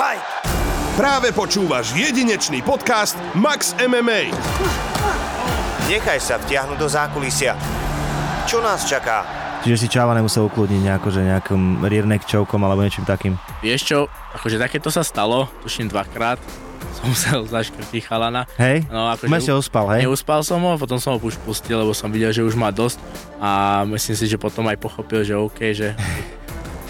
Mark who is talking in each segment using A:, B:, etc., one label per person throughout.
A: Fight!
B: Práve počúvaš jedinečný podcast Max MMA.
A: Nechaj sa vtiahnuť do zákulisia. Čo nás čaká?
C: Čiže si Čáva nemusel ukludniť nejako, že nejakým rear neck chokeom alebo niečím takým.
D: Vieš čo, akože takéto sa stalo, tuším dvakrát, som musel zaškrtiť chalana.
C: Hej?
D: No, akože
C: si uspal, hej?
D: Neuspal som ho, potom som ho už pustil, lebo som videl, že už má dosť a myslím si, že potom aj pochopil, že OK, že...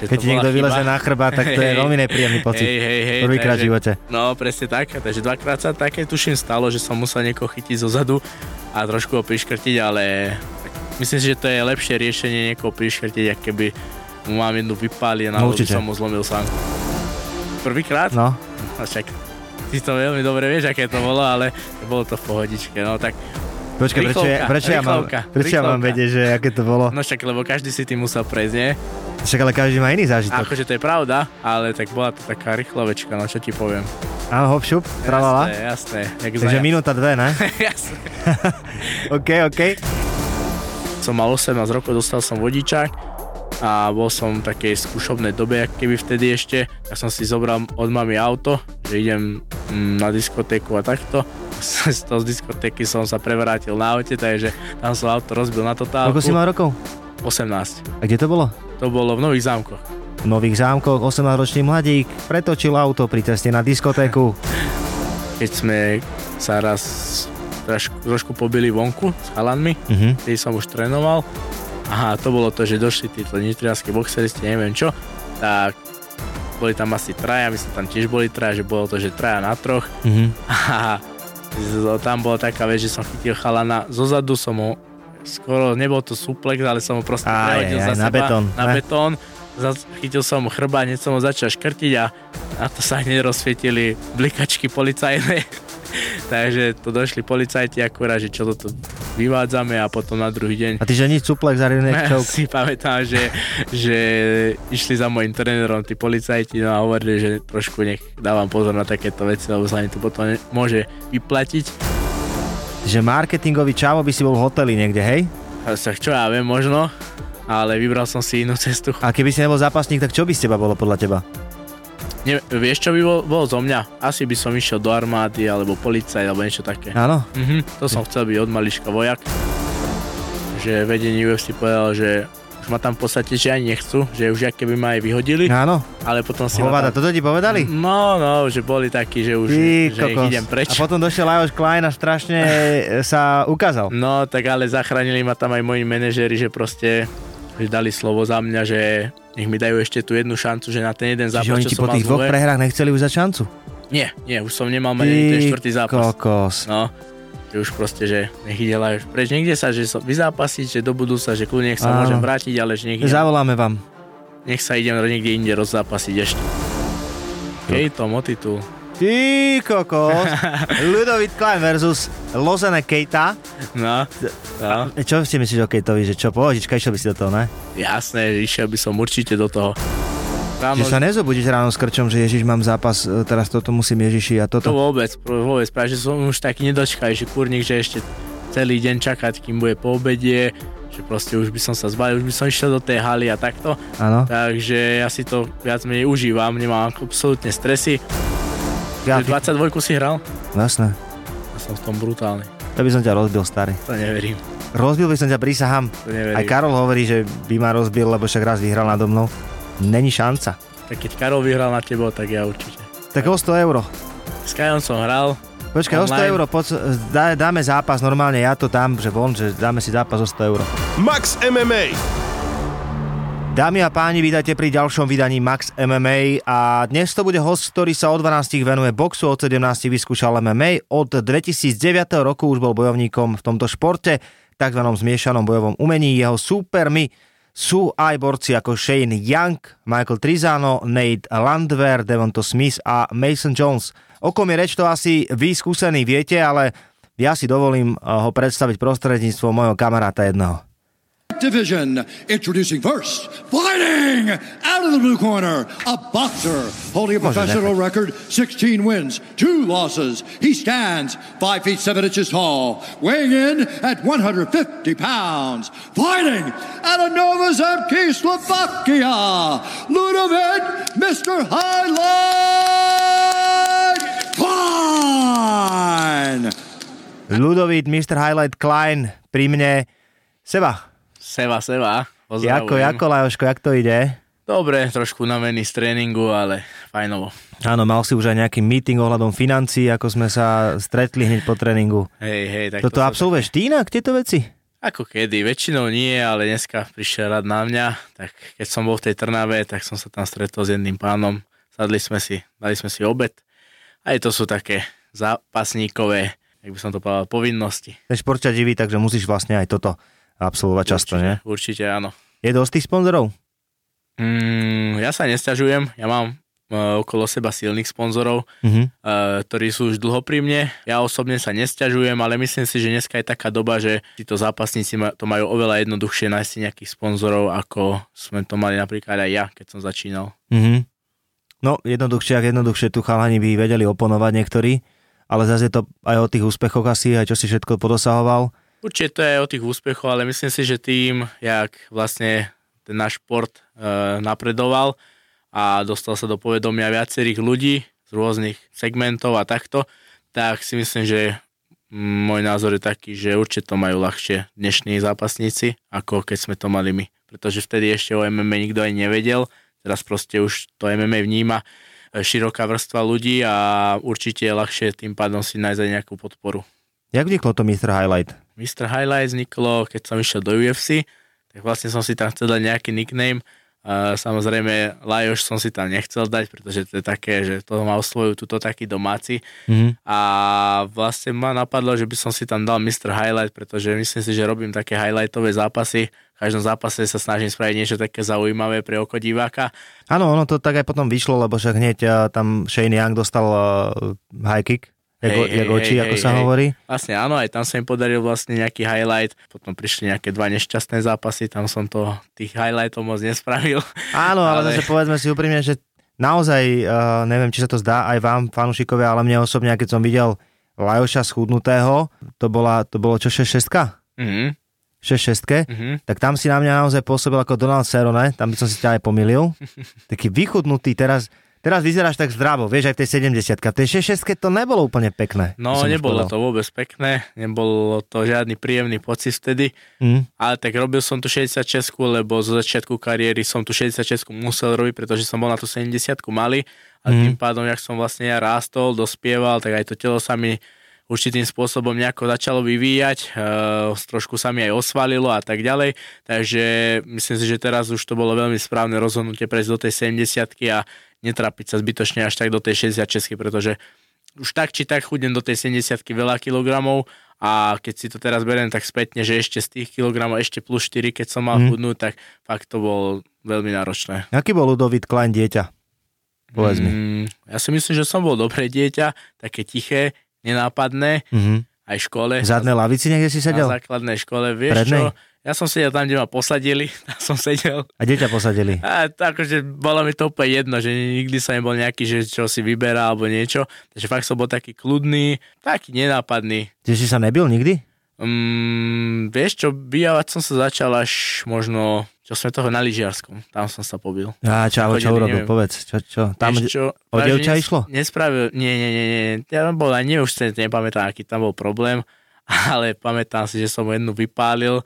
C: Keď ti niekto
D: chyba.
C: vyleзе na chrba, tak to je veľmi nepríjemný pocit.
D: Hej, hej, hej.
C: Prvýkrát v živote.
D: No, presne tak. Takže dvakrát sa také tuším stalo, že som musel niekoho chytiť zo zadu a trošku ho priškrtiť, ale myslím si, že to je lepšie riešenie niekoho priškrtiť, ak keby mu mám jednu vypáli a
C: No,
D: by
C: určite.
D: som mu zlomil sám. Prvýkrát?
C: No,
D: A však ty to veľmi dobre vieš, aké to bolo, ale bolo to v pohodičke. No tak,
C: počkaj, prečo, ja, prečo, ja mám, prečo ja mám vedieť, že aké to bolo?
D: no však, lebo každý si tým musel prejsť, nie?
C: Však ale každý má iný zážitok.
D: Akože to je pravda, ale tak bola to taká rýchlovečka, no čo ti poviem.
C: Áno, hop, šup, tralala.
D: Jasné, jasné.
C: Takže
D: zaja-
C: minúta dve, ne?
D: jasné.
C: OK, OK.
D: Som mal 18 rokov, dostal som vodičák a bol som v takej skúšobnej dobe, jak keby vtedy ešte. Ja som si zobral od mami auto, že idem mm, na diskotéku a takto. Z toho z diskotéky som sa prevrátil na aute, takže tam som auto rozbil na totálku.
C: Koľko si mal rokov?
D: 18.
C: A kde to bolo?
D: To bolo v Nových zámkoch.
C: V Nových zámkoch 18-ročný mladík pretočil auto pri ceste na diskotéku.
D: Keď sme sa raz trošku, trošku pobili vonku s chalanmi,
C: Mhm.
D: keď som už trénoval. Aha, to bolo to, že došli títo nitrianskí boxeristi, neviem čo, tak boli tam asi traja, my sme tam tiež boli traja, že bolo to, že traja na troch.
C: Mhm.
D: A tam bola taká vec, že som chytil chalana, zozadu som ho, skoro nebol to suplex, ale som ho proste
C: Aj,
D: prehodil
C: aj,
D: za
C: na
D: seba,
C: betón,
D: na
C: ne?
D: betón. Chytil som chrba, hneď som ho začal škrtiť a na to sa hneď rozsvietili blikačky policajné. Takže to došli policajti akurát, že čo toto vyvádzame a potom na druhý deň
C: A ty že nič suplex rear neck
D: ja si pamätám, že, že išli za môjim trénerom tí policajti no a hovorili, že trošku nech dávam pozor na takéto veci, lebo sa mi to potom ne- môže vyplatiť.
C: Že marketingový čavo by si bol v hoteli niekde, hej?
D: A sa čo ja viem možno, ale vybral som si inú cestu.
C: A keby si nebol zápasník, tak čo by z teba bolo podľa teba?
D: Ne, vieš čo by bol, bolo zo mňa? Asi by som išiel do armády alebo policaj alebo niečo také.
C: Áno?
D: Mhm, to som chcel byť od malička vojak. Že vedenie UFC povedal, že už ma tam v podstate, že ani nechcú, že už aké by ma aj vyhodili,
C: Áno?
D: ale potom si
C: Hovada,
D: tam...
C: toto ti povedali?
D: No, no, že boli takí, že už
C: Ty
D: že
C: kokos.
D: idem preč.
C: A potom došiel Lajos Klein a strašne e, sa ukázal.
D: No, tak ale zachránili ma tam aj moji manažéri, že proste že dali slovo za mňa, že nech mi dajú ešte tú jednu šancu, že na ten jeden zápas,
C: Čiže oni ti po tých dvoch prehrách nechceli už za šancu?
D: Nie, nie, už som nemal mať ani ten štvrtý zápas.
C: kokos.
D: No, že už proste, že nech ide Lajos preč. Niekde sa, že som vyzápasiť, že do budúca, že kľudne nech sa
C: Áno.
D: môžem vrátiť, ale že nech, idem,
C: Zavoláme vám.
D: nech sa idem niekde inde rozzápasiť ešte. Hej, to o titul.
C: Ty kokos. Ludovit Klein versus Lozane Keita.
D: No, no,
C: Čo si myslíš o Keitovi, že čo, pohodička, išiel by si do toho, ne?
D: jasné, že išiel by som určite do toho. Ráno,
C: Že sa nezobudíš ráno s krčom, že Ježiš, mám zápas, e, teraz toto musím Ježiši a
D: To
C: toto.
D: vôbec, pr- vôbec, práve, že som už taký nedočkajší kurník, že ešte celý deň čakať, kým bude po obede, že proste už by som sa zbalil, už by som išiel do tej haly a takto,
C: Áno?
D: takže ja si to viac menej užívam, nemám absolútne stresy.
C: Ja,
D: Že 22 si hral?
C: Jasné.
D: Ja som v tom brutálny,
C: To by som ťa rozbil, starý.
D: to neverím,
C: Rozbil by som ťa, prísahám.
D: to neverím.
C: Aj Karol hovorí, že by ma rozbil, lebo však raz vyhral nado mnou. Není šanca.
D: Tak keď Karol vyhral na tebo, tak ja určite.
C: Tak o 100 euro.
D: S Kajom som hral,
C: Počkaj, o 100
D: Online.
C: euro, poď, dá, dáme zápas, normálne ja to dám, že von, že dáme si zápas o 100 euro.
B: Max MMA.
C: Dámy a páni, vítajte pri ďalšom vydaní Max MMA a dnes to bude host, ktorý sa od 12 venuje boxu, od 17 vyskúšal MMA, od 2009 roku už bol bojovníkom v tomto športe, tzv. zmiešanom bojovom umení. Jeho súpermi sú aj borci ako Shane Young, Michael Trizano, Nate Landwehr, Devonto Smith a Mason Jones. O kom je reč, to asi vy skúsení viete, ale ja si dovolím eh, ho predstaviť prostredníctvom môjho kamaráta jedného.
E: division. Introducing first, fighting out of the blue corner, a boxer holding a professional record 16 wins, two losses. He stands 5 feet 7 inches tall, weighing in at 150 pounds, fighting out of Nova Zemke, Slovakia, Ludovic Mr. Highlight
C: Klein! Ludovic Mr. Highlight Klein pri mne. Seba,
D: Seva, seva.
C: jako,
D: Pozdravujem.
C: jako, Lajoško, jak to ide?
D: Dobre, trošku unavený z tréningu, ale fajnovo.
C: Áno, mal si už aj nejaký meeting ohľadom financií, ako sme sa stretli hneď po tréningu.
D: Hej, hej, tak
C: Toto
D: to
C: absolvuješ ty inak, tieto veci?
D: Ako kedy, väčšinou nie, ale dneska prišiel rád na mňa, tak keď som bol v tej Trnave, tak som sa tam stretol s jedným pánom, sadli sme si, dali sme si obed. Aj to sú také zápasníkové, jak by som to povedal, povinnosti.
C: Ten šport ťa živí, takže musíš vlastne aj toto absolvovať často,
D: určite,
C: nie?
D: Určite áno.
C: Je dosť tých sponzorov?
D: Mm, ja sa nesťažujem, ja mám uh, okolo seba silných sponzorov,
C: Mhm.
D: uh, ktorí sú už dlho pri mne. Ja osobne sa nesťažujem, ale myslím si, že dneska je taká doba, že títo zápasníci ma- to majú oveľa jednoduchšie nájsť si nejakých sponzorov, ako sme to mali napríklad aj ja, keď som začínal.
C: Mhm. No, jednoduchšie, ak jednoduchšie tu chalani by vedeli oponovať niektorí, ale zase je to aj o tých úspechoch asi, aj čo si všetko podosahoval.
D: Určite to je o tých úspechoch, ale myslím si, že tým, jak vlastne ten náš šport e, napredoval a dostal sa do povedomia viacerých ľudí z rôznych segmentov a takto, tak si myslím, že môj názor je taký, že určite to majú ľahšie dnešní zápasníci, ako keď sme to mali my. Pretože vtedy ešte o MMA nikto aj nevedel, teraz proste už to MMA vníma e, široká vrstva ľudí a určite je ľahšie tým pádom si nájsť aj nejakú podporu.
C: Jak vzniklo to Mr. Highlight?
D: Mr. Highlight vzniklo, keď som išiel do UFC, tak vlastne som si tam chcel dať nejaký nickname. A samozrejme, Lajoš som si tam nechcel dať, pretože to je také, že to mal svoju tuto taký domáci.
C: Mhm.
D: A vlastne ma napadlo, že by som si tam dal Mr. Highlight, pretože myslím si, že robím také highlightové zápasy. V každom zápase sa snažím spraviť niečo také zaujímavé pre oko diváka.
C: Áno, ono to tak aj potom vyšlo, lebo však hneď uh, tam Shane Young dostal uh, high kick, jak,
D: Hej,
C: jak
D: hej,
C: oči,
D: hej,
C: ako
D: hej,
C: sa
D: hej.
C: hovorí.
D: Vlastne áno, aj tam sa im podaril vlastne nejaký highlight. Potom prišli nejaké dva nešťastné zápasy, tam som to tých highlightov moc nespravil.
C: Áno, ale,
D: Ale-
C: zase povedzme si úprimne, že naozaj, uh, neviem, či sa to zdá aj vám, fanúšikovia, ale mne osobne, keď som videl Lajoša schudnutého, to, bola, to bolo čo, 6-6?
D: Mhm,
C: 6-6,
D: mhm.
C: tak tam si na mňa naozaj pôsobil ako Donald Cerrone, tam by som si ťa aj pomýlil. Taký vychudnutý, teraz, teraz vyzeráš tak zdravo, vieš, aj v tej 70 V tej 6 to nebolo úplne pekné.
D: No, nebolo to vôbec pekné, nebolo to žiadny príjemný pocit vtedy,
C: Mm.
D: ale tak robil som tu 66, lebo zo začiatku kariéry som tu 66 musel robiť, pretože som bol na tú 70 malý a
C: Mhm.
D: tým pádom, jak som vlastne ja rástol, dospieval, tak aj to telo sa mi určitým spôsobom nejako začalo vyvíjať, e, trošku sa mi aj osvalilo a tak ďalej, takže myslím si, že teraz už to bolo veľmi správne rozhodnutie prejsť do tej 70 a netrapiť sa zbytočne až tak do tej 66, pretože už tak či tak chudnem do tej 70 veľa kilogramov a keď si to teraz beriem tak spätne, že ešte z tých kilogramov ešte plus 4, keď som mal mm. chudnúť, tak fakt to bolo veľmi náročné.
C: Aký bol Ludovít Klein dieťa? Povedz mi.
D: Mm, ja si myslím, že som bol dobré dieťa, také tiché, nenápadné,
C: Mhm.
D: aj v škole.
C: V zadnej lavici niekde si
D: na
C: sedel?
D: základnej škole, vieš
C: Prednej?
D: čo? Ja som sedel tam, kde ma posadili, tam som sedel.
C: A dieťa posadili.
D: A akože bolo mi to úplne jedno, že nikdy som nebol nejaký, že čo si vyberá alebo niečo. Takže fakt som bol taký kľudný, taký nenápadný.
C: Ty si sa nebil nikdy?
D: Um, vieš čo, bijavať som sa začal až možno, čo sme toho na lyžiarskom. Tam som sa pobil.
C: A čo, ale čo urobil?
D: neviem.
C: Povedz. Čo, čo? Tam,
D: Vieš čo,
C: o dievča
D: nes-
C: išlo?
D: Nespravil, nie, nie, nie, nie. Ja tam bol, ani už si nepamätám, aký tam bol problém, ale pamätám si, že som jednu vypálil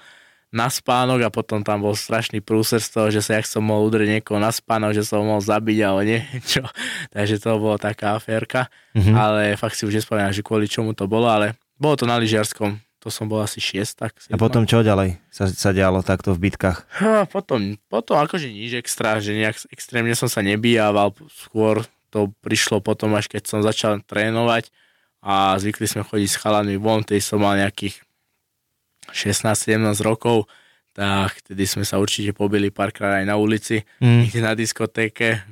D: na spánok a potom tam bol strašný prúser z toho, že sa jak som mohol udrieť niekoho na spánok, že som ho mohol zabiť alebo niečo. Takže to bolo taká aférka,
C: Mhm.
D: ale fakt si už nespomínam, že kvôli čomu to bolo, ale bolo to na lyžiarskom. To som bol asi 6, tak
C: A potom čo ďalej sa, sa dialo takto v bitkách?
D: Ha, potom, potom akože nič extra, že nejak extrémne som sa nebíjával, skôr to prišlo potom, až keď som začal trénovať a zvykli sme chodiť s chalami von, tej som mal nejakých 16-17 rokov, tak vtedy sme sa určite pobili párkrát aj na ulici,
C: Mm.
D: na diskotéke,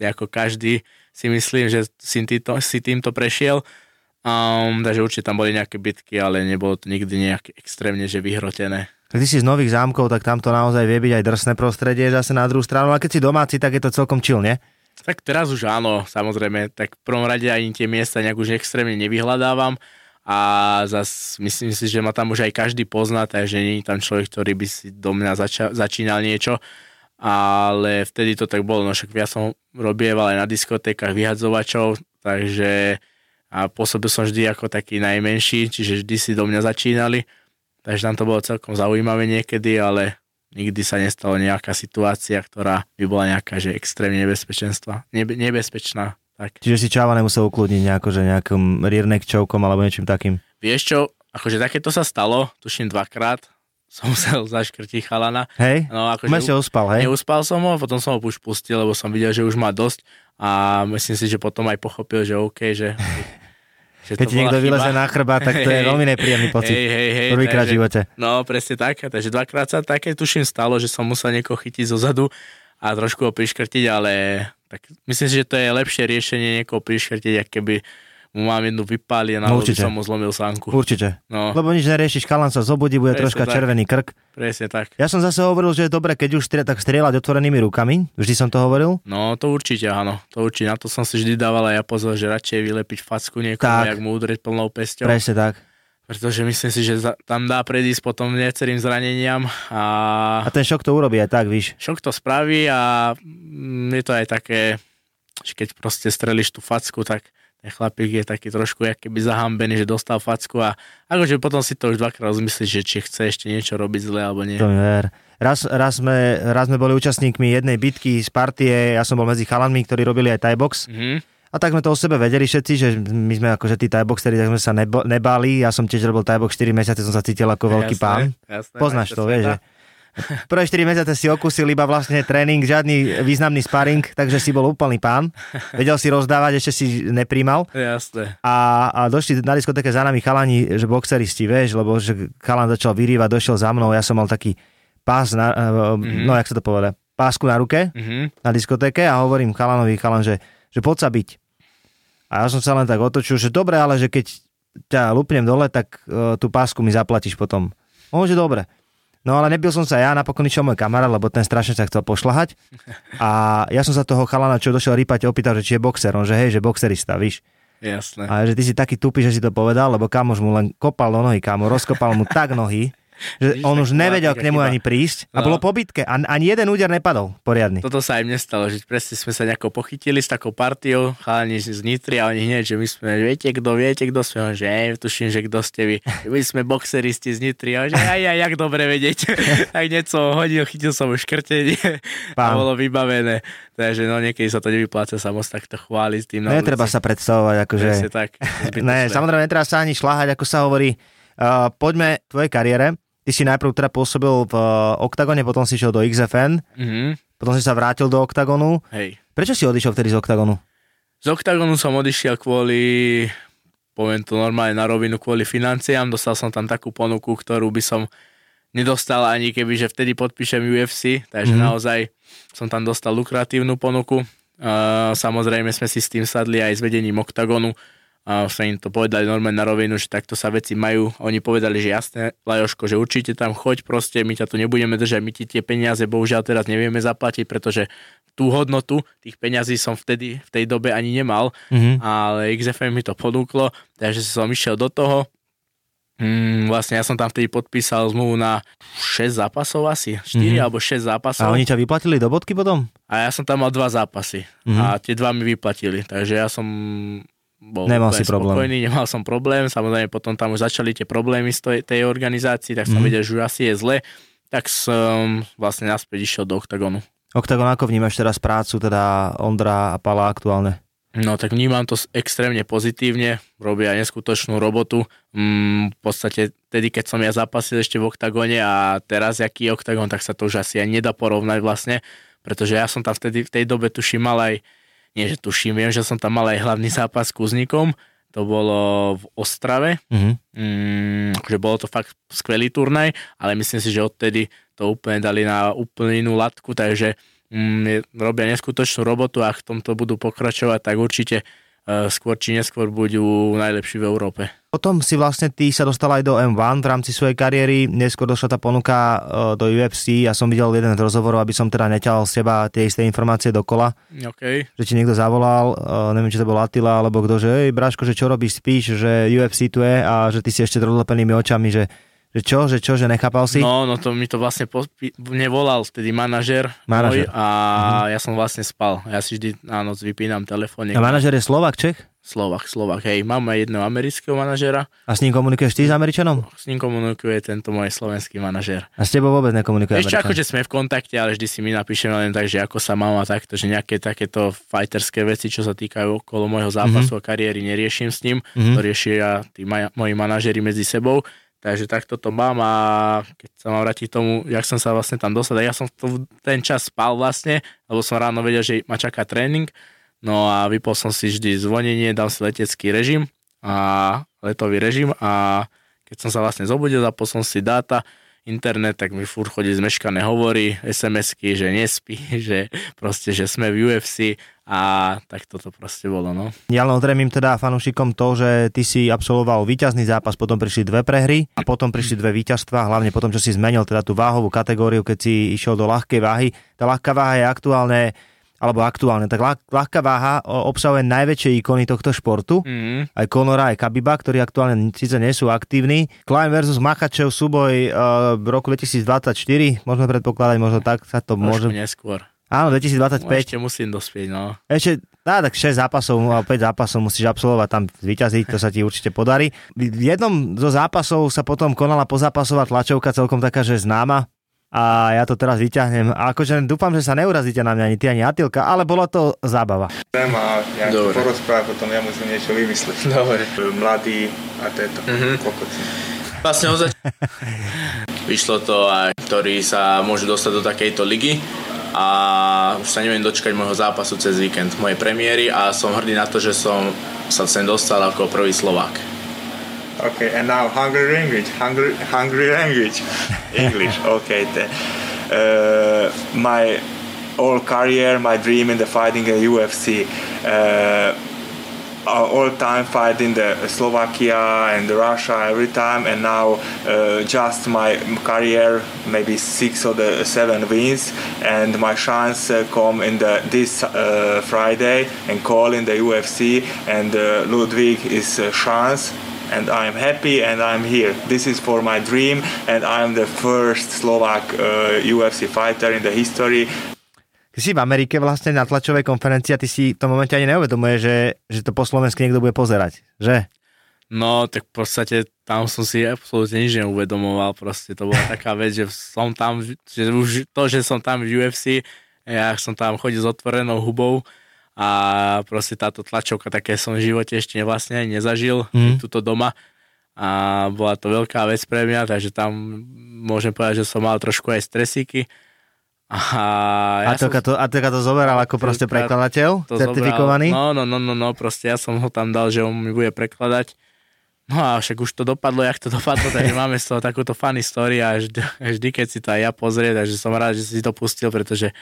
D: ako každý si myslím, že si týmto, si týmto prešiel. Um, takže určite tam boli nejaké bitky, ale nebolo to nikdy nejak extrémne, že vyhrotené.
C: Keď si z nových zámkov, tak tam to naozaj vie byť aj drsné prostredie, zase na druhú stranu, a keď si domáci, tak je to celkom chill, nie?
D: Tak teraz už áno, samozrejme, tak v prvom rade ani tie miesta nejak už extrémne nevyhľadávam a zas myslím si, že ma tam už aj každý pozná, takže nie je tam človek, ktorý by si do mňa zača- začínal niečo, ale vtedy to tak bolo, no však ja som robieval aj na diskotékach vyhadzovačov, takže a pôsobil som vždy ako taký najmenší, čiže vždy si do mňa začínali, takže tam to bolo celkom zaujímavé niekedy, ale nikdy sa nestalo nejaká situácia, ktorá by bola nejaká, že extrémne nebezpečenstva, nebe, nebezpečná. Tak.
C: Čiže si Čáva nemusel ukludniť nejako, že nejakým rearneck chokeom alebo niečím takým.
D: Vieš čo, akože takéto sa stalo, tuším dvakrát, som musel zaškrtiť chalana.
C: Hej?
D: No, akože
C: si uspal, hej?
D: Neuspal som ho, potom som ho už pustil, lebo som videl, že už má dosť a myslím si, že potom aj pochopil, že OK, že... že
C: Keď ti niekto
D: chyba.
C: vyleze na chrbát, tak to je veľmi nepríjemný pocit.
D: Hej, hej, hej,
C: Prvýkrát v živote.
D: No, presne tak. Takže dvakrát sa také tuším stalo, že som musel niekoho chytiť zo zadu a trošku ho priškrtiť, ale tak myslím si, že to je lepšie riešenie niekoho priškrtiť, ak keby mu mám jednu vypáli a
C: No,
D: no, som mu zlomil sánku.
C: Určite.
D: No,
C: Lebo nič neriešiš, kalan sa zobudí, bude
D: Presne
C: troška
D: tak.
C: červený krk.
D: presne tak.
C: Ja som zase hovoril, že je dobre, keď už strie, tak strieľať otvorenými rukami. Vždy som to hovoril.
D: No, to určite áno. To určite. Na to som si vždy dával aj ja pozor, že radšej vylepiť facku niekomu,
C: Tak.
D: jak mu udrieť plnou pesťou.
C: Presne tak.
D: Pretože myslím si, že za- tam dá predísť potom viacerým zraneniam a
C: A ten šok to urobí aj tak, víš.
D: šok to spraví a mm, je to aj také, že keď proste strelíš tú facku, tak ten chlapík je taký trošku jak keby zahambený, že dostal facku a akože potom si to už dvakrát rozmyslíš, že či chce ešte niečo robiť zle alebo nie.
C: To ver. Raz, raz, sme, raz sme boli účastníkmi jednej bitky z partie, ja som bol medzi chalanmi, ktorí robili aj Thai box.
D: Mhm.
C: A tak sme to o sebe vedeli všetci, že my sme akože tí Thai boxeri, tak sme sa nebo, nebali. Ja som tiež robil Thai box 4 mesiace, som sa cítil ako veľký
D: Jasné,
C: pán.
D: jasné,
C: Poznáš to, vieš, že prvé 4 mesiace si okusil iba vlastne tréning, žiadny významný sparring, takže si bol úplný pán. Vedel si rozdávať, ešte si nepríjmal.
D: Jasné.
C: A, a došli na diskotéke za nami chalani, že boxeristi, vieš, lebo že chalan začal vyrývať, došiel za mnou, ja som mal taký pás, na, mm-hmm. no jak sa to povede, pásku na ruke
D: Mhm.
C: na diskotéke a hovorím chalanovi, chalan, že, že poď sa byť. A ja som sa len tak otočil, že dobre, ale že keď ťa lupnem dole, tak uh, tú pásku mi zaplatíš potom. On, že dobre. No ale nebil som sa ja, napokon išiel môj kamarát, lebo ten strašne sa chcel pošľahať. A ja som sa toho chalana, čo došiel rýpať, opýtal, že či je boxer. On, že hej, že boxerista, víš.
D: Jasné.
C: A že ty si taký tupý, že si to povedal, lebo kamož mu len kopal do nohy, kamo, rozkopal mu tak nohy, že
D: Vidíš,
C: on už nevedel k nemu
D: chyba.
C: ani prísť a
D: No.
C: bolo po bitke. An, ani jeden úder nepadol poriadny.
D: Toto sa aj mne stalo, že presne sme sa nejako pochytili s takou partiou, chalani z Nitry a oni hneď, že my sme, viete kto, viete kto sme, že aj, tuším, že kto ste vy. My sme boxeristi z Nitry a že aj, aj, jak dobre vedieť. tak niečo hodil, chytil som už škrtenie a bolo vybavené. Takže no niekedy sa to nevypláca sa moc takto chváliť s tým na
C: Netreba
D: ulici.
C: sa predstavovať, akože...
D: Presne tak.
C: Ne, samozrejme, netreba sa ani šláhať, ako sa hovorí. Uh, poďme k tvojej kariére. Ty si najprv teda pôsobil v uh, Octagone, potom si išiel do XFN,
D: Mhm.
C: potom si sa vrátil do Octagonu.
D: Hej.
C: Prečo si odišiel vtedy z Octagonu?
D: Z OKTAGONu som odišiel kvôli, poviem to normálne na rovinu, kvôli financiám. Dostal som tam takú ponuku, ktorú by som nedostal ani keby, že vtedy podpíšem UFC, takže
C: Mhm.
D: mm-hmm. naozaj som tam dostal lukratívnu ponuku. Uh, samozrejme sme si s tým sadli aj s vedením OKTAGONu a sa im to povedali normálne na rovinu, že takto sa veci majú. Oni povedali, že jasné, Lajoško, že určite tam choď proste, my ťa tu nebudeme držať, my ti tie peniaze bohužiaľ teraz nevieme zaplatiť, pretože tú hodnotu tých peňazí som vtedy v tej dobe ani nemal,
C: Mhm.
D: ale XFM mi to ponúklo, takže som išiel do toho. Mm, vlastne ja som tam vtedy podpísal zmluvu na 6 zápasov asi, 4
C: Mhm.
D: alebo 6 zápasov.
C: A oni ťa vyplatili do bodky potom?
D: A ja som tam mal dva zápasy
C: Mhm.
D: a tie dva mi vyplatili, takže ja som bol
C: Nemal si problém.
D: spokojný, nemal som problém, samozrejme potom tam už začali tie problémy z tej, tej organizácii, tak som
C: Mhm.
D: vedel, že už asi je zle, tak som vlastne naspäť išiel do OKTAGONu.
C: Octagon, ako vnímaš teraz prácu, teda Ondra a Pala aktuálne?
D: No tak vnímam to extrémne pozitívne, robia neskutočnú robotu. Mm, v podstate tedy, keď som ja zapasil ešte v oktagóne a teraz aký je oktagón, tak sa to už asi aj nedá porovnať vlastne, pretože ja som tam vtedy v tej dobe tuším mal aj, nie že tuším, viem, že som tam mal aj hlavný zápas s Kuznikom, to bolo v Ostrave,
C: Mhm.
D: mm, že bolo to fakt skvelý turnaj, ale myslím si, že odtedy to úplne dali na úplne inú latku, takže mm, robia neskutočnú robotu a v tomto budú pokračovať, tak určite e, skôr či neskôr budú najlepší v Európe.
C: Potom si vlastne ty sa dostal aj do M1 v rámci svojej kariéry, neskôr došla tá ponuka e, do UFC, ja som videl jeden z rozhovorov, aby som teda neťal z teba tie isté informácie dokola,
D: OK.
C: že ti niekto zavolal, e, neviem, či to bol Attila, alebo kto, že hej, Braško, že čo robíš, spíš, že UFC tu je a že ty si ešte rozlepenými očami, že, že čo, že čo, že nechápal si?
D: No, no to mi to vlastne pospi- mne volal vtedy manažer,
C: Manažer.
D: Môj a ja som vlastne spal. Ja si vždy na noc vypínam telefón.
C: A manažer je Slovak, Čech?
D: Slovak, Slovak, hej. Mám aj jedného amerického manažera,
C: A s ním komunikuješ ty s Američanom?
D: s ním komunikuje tento môj slovenský manažer.
C: A s tebou vôbec nekomunikuje
D: Ešte akože sme v kontakte, ale vždy si my napíšeme len tak, že ako sa mám a takto, že nejaké takéto fighterské veci, čo sa týkajú okolo môjho zápasu
C: Mhm.
D: a kariéry, neriešim s ním. To riešia tí maja, moji manažeri medzi sebou. Takže takto to mám a keď sa mám vrátiť k tomu, jak som sa vlastne tam dostal, ja som to, ten čas spal vlastne, lebo som ráno vedel, že ma čaká tréning. No a vypol som si vždy zvonenie, dal si letecký režim a letový režim a keď som sa vlastne zobudil, zapol som si dáta, internet, tak mi furt chodí zmeškané hovory, SMS-ky, že nespí, že proste, že sme v UFC a tak toto proste bolo, no.
C: Ja len odremím teda fanúšikom to, že ty si absolvoval víťazný zápas, potom prišli dve prehry a potom prišli dve víťazstva, hlavne potom, čo si zmenil teda tú váhovú kategóriu, keď si išiel do ľahkej váhy. Tá ľahká váha je aktuálne alebo aktuálne, tak ľah, ľahká váha obsahuje najväčšie ikony tohto športu,
D: Mm,
C: aj Conora, aj Kabiba, ktorí aktuálne síce nie sú aktívni. Klein versus Machačev súboj uh, v roku 2024, môžeme predpokladať, možno tak sa to
D: môže... neskôr.
C: Áno, 2025.
D: Ešte musím dospieť, no.
C: Ešte, á, tak 6 zápasov, alebo 5 zápasov musíš absolvovať, tam vyťaziť, to sa ti určite podarí. V jednom zo zápasov sa potom konala pozápasová tlačovka, celkom taká, že známa. A ja to teraz vyťahnem. A akože dúfam, že sa neurazíte na mňa ani ty, ani Atilka, ale bola to zábava.
F: Chcem a ja
D: Dobre.
F: porozprávam, potom ja musím niečo vymyslieť.
D: Dobre.
F: Mladý a tieto
D: Mhm.
F: kokoci.
D: Vlastne od zač- Vyšlo to aj, ktorí sa môžu dostať do takejto ligy a už sa neviem dočkať môjho zápasu cez víkend, mojej premiéry a som hrdý na to, že som sa sem dostal ako prvý Slovák.
F: Okay, and now Hungary language, Hungary, Hungary language, English. Okay. Uh, my all career, my dream in the fighting in UFC. Uh, all time fighting the Slovakia and Russia every time, and now uh, just my career maybe six or the seven wins, and my chance uh, come in the this uh, Friday and call in the UFC, and uh, Ludwig is a chance. And I'm happy and I'm here. This is for my dream, and I'm the first Slovak uh, UFC fighter in the history
C: Ty si v Amerike vlastne na tlačovej konferencii a ty si v tom momente ani neuvedomuje, že, že to po slovensky niekto bude pozerať, že?
D: No, tak v podstate tam som si absolútne nič neuvedomoval, proste to bola taká vec, že som tam, že už to, že som tam v UFC, ja som tam chodil s otvorenou hubou a proste táto tlačovka, také som v živote ešte vlastne ani nezažil, mm. tuto doma a bola to veľká vec pre mňa, takže tam môžem povedať, že som mal trošku aj stresíky. A,
C: Ja a
D: som-
C: to, a to zoberal ako proste prekladateľ,
D: to
C: certifikovaný.
D: Zobral. No, no, no, no, no, proste ja som ho tam dal, že on mi bude prekladať. No a však už to dopadlo, jak to dopadlo, takže máme z toho takúto funny story a vždy, vždy keď si to aj ja pozrie, takže som rád, že si to pustil, pretože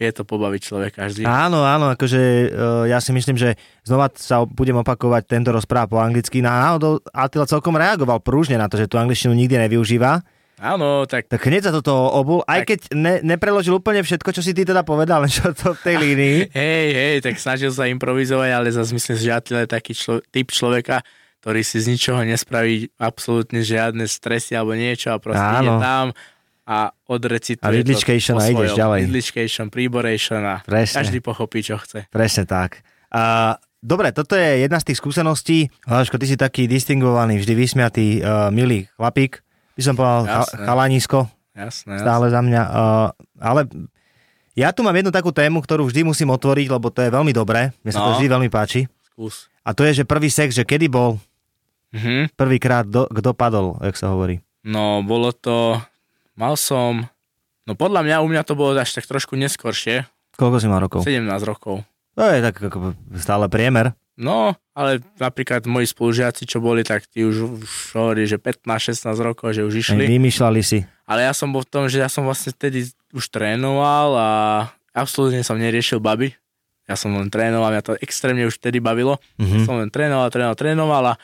D: je to pobaviť človeka vždy.
C: Áno, áno, akože uh, ja si myslím, že znova sa budem opakovať tento rozpráv po anglicky. Na náhodou Attila celkom reagoval prúžne na to, že tú angličtinu nikdy nevyužíva.
D: Áno, tak
C: Tak hneď za toto obul, aj
D: Tak.
C: keď ne, nepreložil úplne všetko, čo si ty teda povedal, len čo to v tej línii.
D: hej, hej, tak snažil sa improvizovať, ale zase myslím, že Attila je taký člo- typ človeka, ktorý si z ničoho nespraví absolútne žiadne stresy alebo niečo a proste
C: Áno.
D: ide tam a odrecituje
C: A
D: to po
C: a ideš ďalej.
D: Vidličkejšon, príborejšon a
C: Presne.
D: každý pochopí, čo chce.
C: Presne tak. A, dobre, toto je jedna z tých skúseností. Hláško, ty si taký distingovaný, vždy vysmiatý, uh, milý chlapík. By som povedal
D: Jasné.
C: chalanisko,
D: Jasné,
C: stále za mňa. Uh, ale ja tu mám jednu takú tému, ktorú vždy musím otvoriť, lebo to je veľmi dobré. Mne sa to
D: No.
C: vždy veľmi páči.
D: skús.
C: A to je, že prvý sex, že kedy bol
D: Mhm.
C: prvýkrát, do, kto padol, jak sa hovorí.
D: No, bolo to, mal som, no podľa mňa, u mňa to bolo až tak trošku neskoršie,
C: Koľko si mal rokov?
D: 17 rokov.
C: To je tak ako stále priemer.
D: No, ale napríklad moji spolužiaci, čo boli, tak tí už, už hovorí, že 15-16 rokov, že už išli.
C: Vymýšľali si.
D: Ale ja som bol v tom, že ja som vlastne vtedy už trénoval a absolútne som neriešil baby. Ja som len trénoval, mňa to extrémne už vtedy bavilo.
C: Mhm.
D: Som len trénoval, trénoval, trénoval a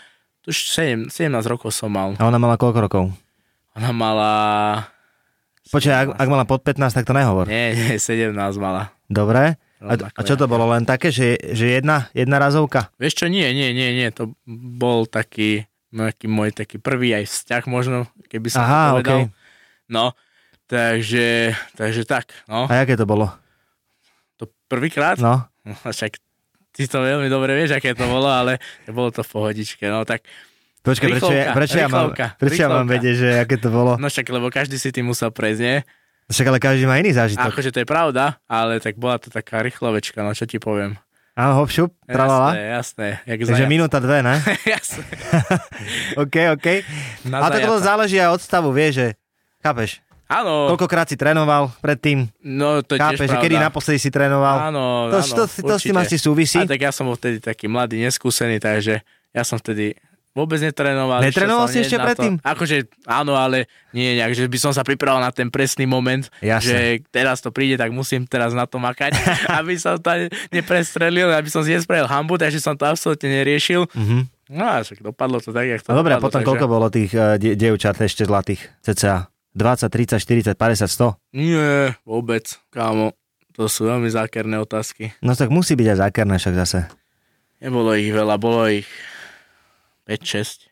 D: už 7, 17 rokov som mal.
C: A ona mala koľko rokov?
D: Ona mala...
C: Počkaj, ak, ak mala pod 15, tak to nehovor.
D: Nie, nie, 17 mala.
C: Dobre. A,
D: Rovnako
C: a čo to bolo? Len také, že, že jedna, jedna razovka?
D: Vieš čo, nie, nie, nie, nie, to bol taký, nejaký môj taký prvý aj vzťah možno, keby som
C: Aha,
D: to povedal.
C: okej.
D: No, takže, takže tak, no.
C: A jaké to bolo?
D: To prvýkrát,
C: No,
D: no. však ty to veľmi dobre vieš, aké to bolo, ale bolo to v pohodičke, no tak
C: Počkaj, prečo, ja, prečo, ja mám, prečo ja mám vedieť, že aké to bolo?
D: No však, lebo každý si tým musel prejsť, nie?
C: Však ale každý má iný zážitok.
D: Akože to je pravda, ale tak bola to taká rýchlovečka, no čo ti poviem.
C: Áno, hop, šup, tralala.
D: Jasné, jasné. Jak
C: Takže
D: zajac.
C: minúta dve, ne?
D: jasné.
C: OK, OK.
D: Na
C: Ale tak to záleží aj od stavu, vieš, že chápeš,
D: Áno,
C: koľkokrát si trénoval predtým,
D: no to je tiež
C: chápeš, že
D: pravda.
C: kedy naposledy si trénoval.
D: Áno,
C: to,
D: áno,
C: to, to, to s tým asi súvisí.
D: A tak ja som bol vtedy taký mladý, neskúsený, takže ja som vtedy vôbec. Netrénoval išiel
C: si ešte predtým?
D: Akože áno, ale nie nejak, že by som sa pripravil na ten presný moment,
C: Jasné.
D: že teraz to príde, tak musím teraz na to makať, aby som to neprestrelil, aby som si nespravil hambu, takže som to absolútne neriešil.
C: Mhm.
D: No a však dopadlo to tak, jak to
C: No dobre, a potom
D: takže...
C: koľko bolo tých uh, die, dievčat ešte zlatých? Cca 20, 30, 40, 50, 100?
D: Nie, vôbec, kámo. To sú veľmi zákerné otázky.
C: No tak musí byť aj zákerné však zase.
D: Nebolo ich veľa, bolo ich 5-6.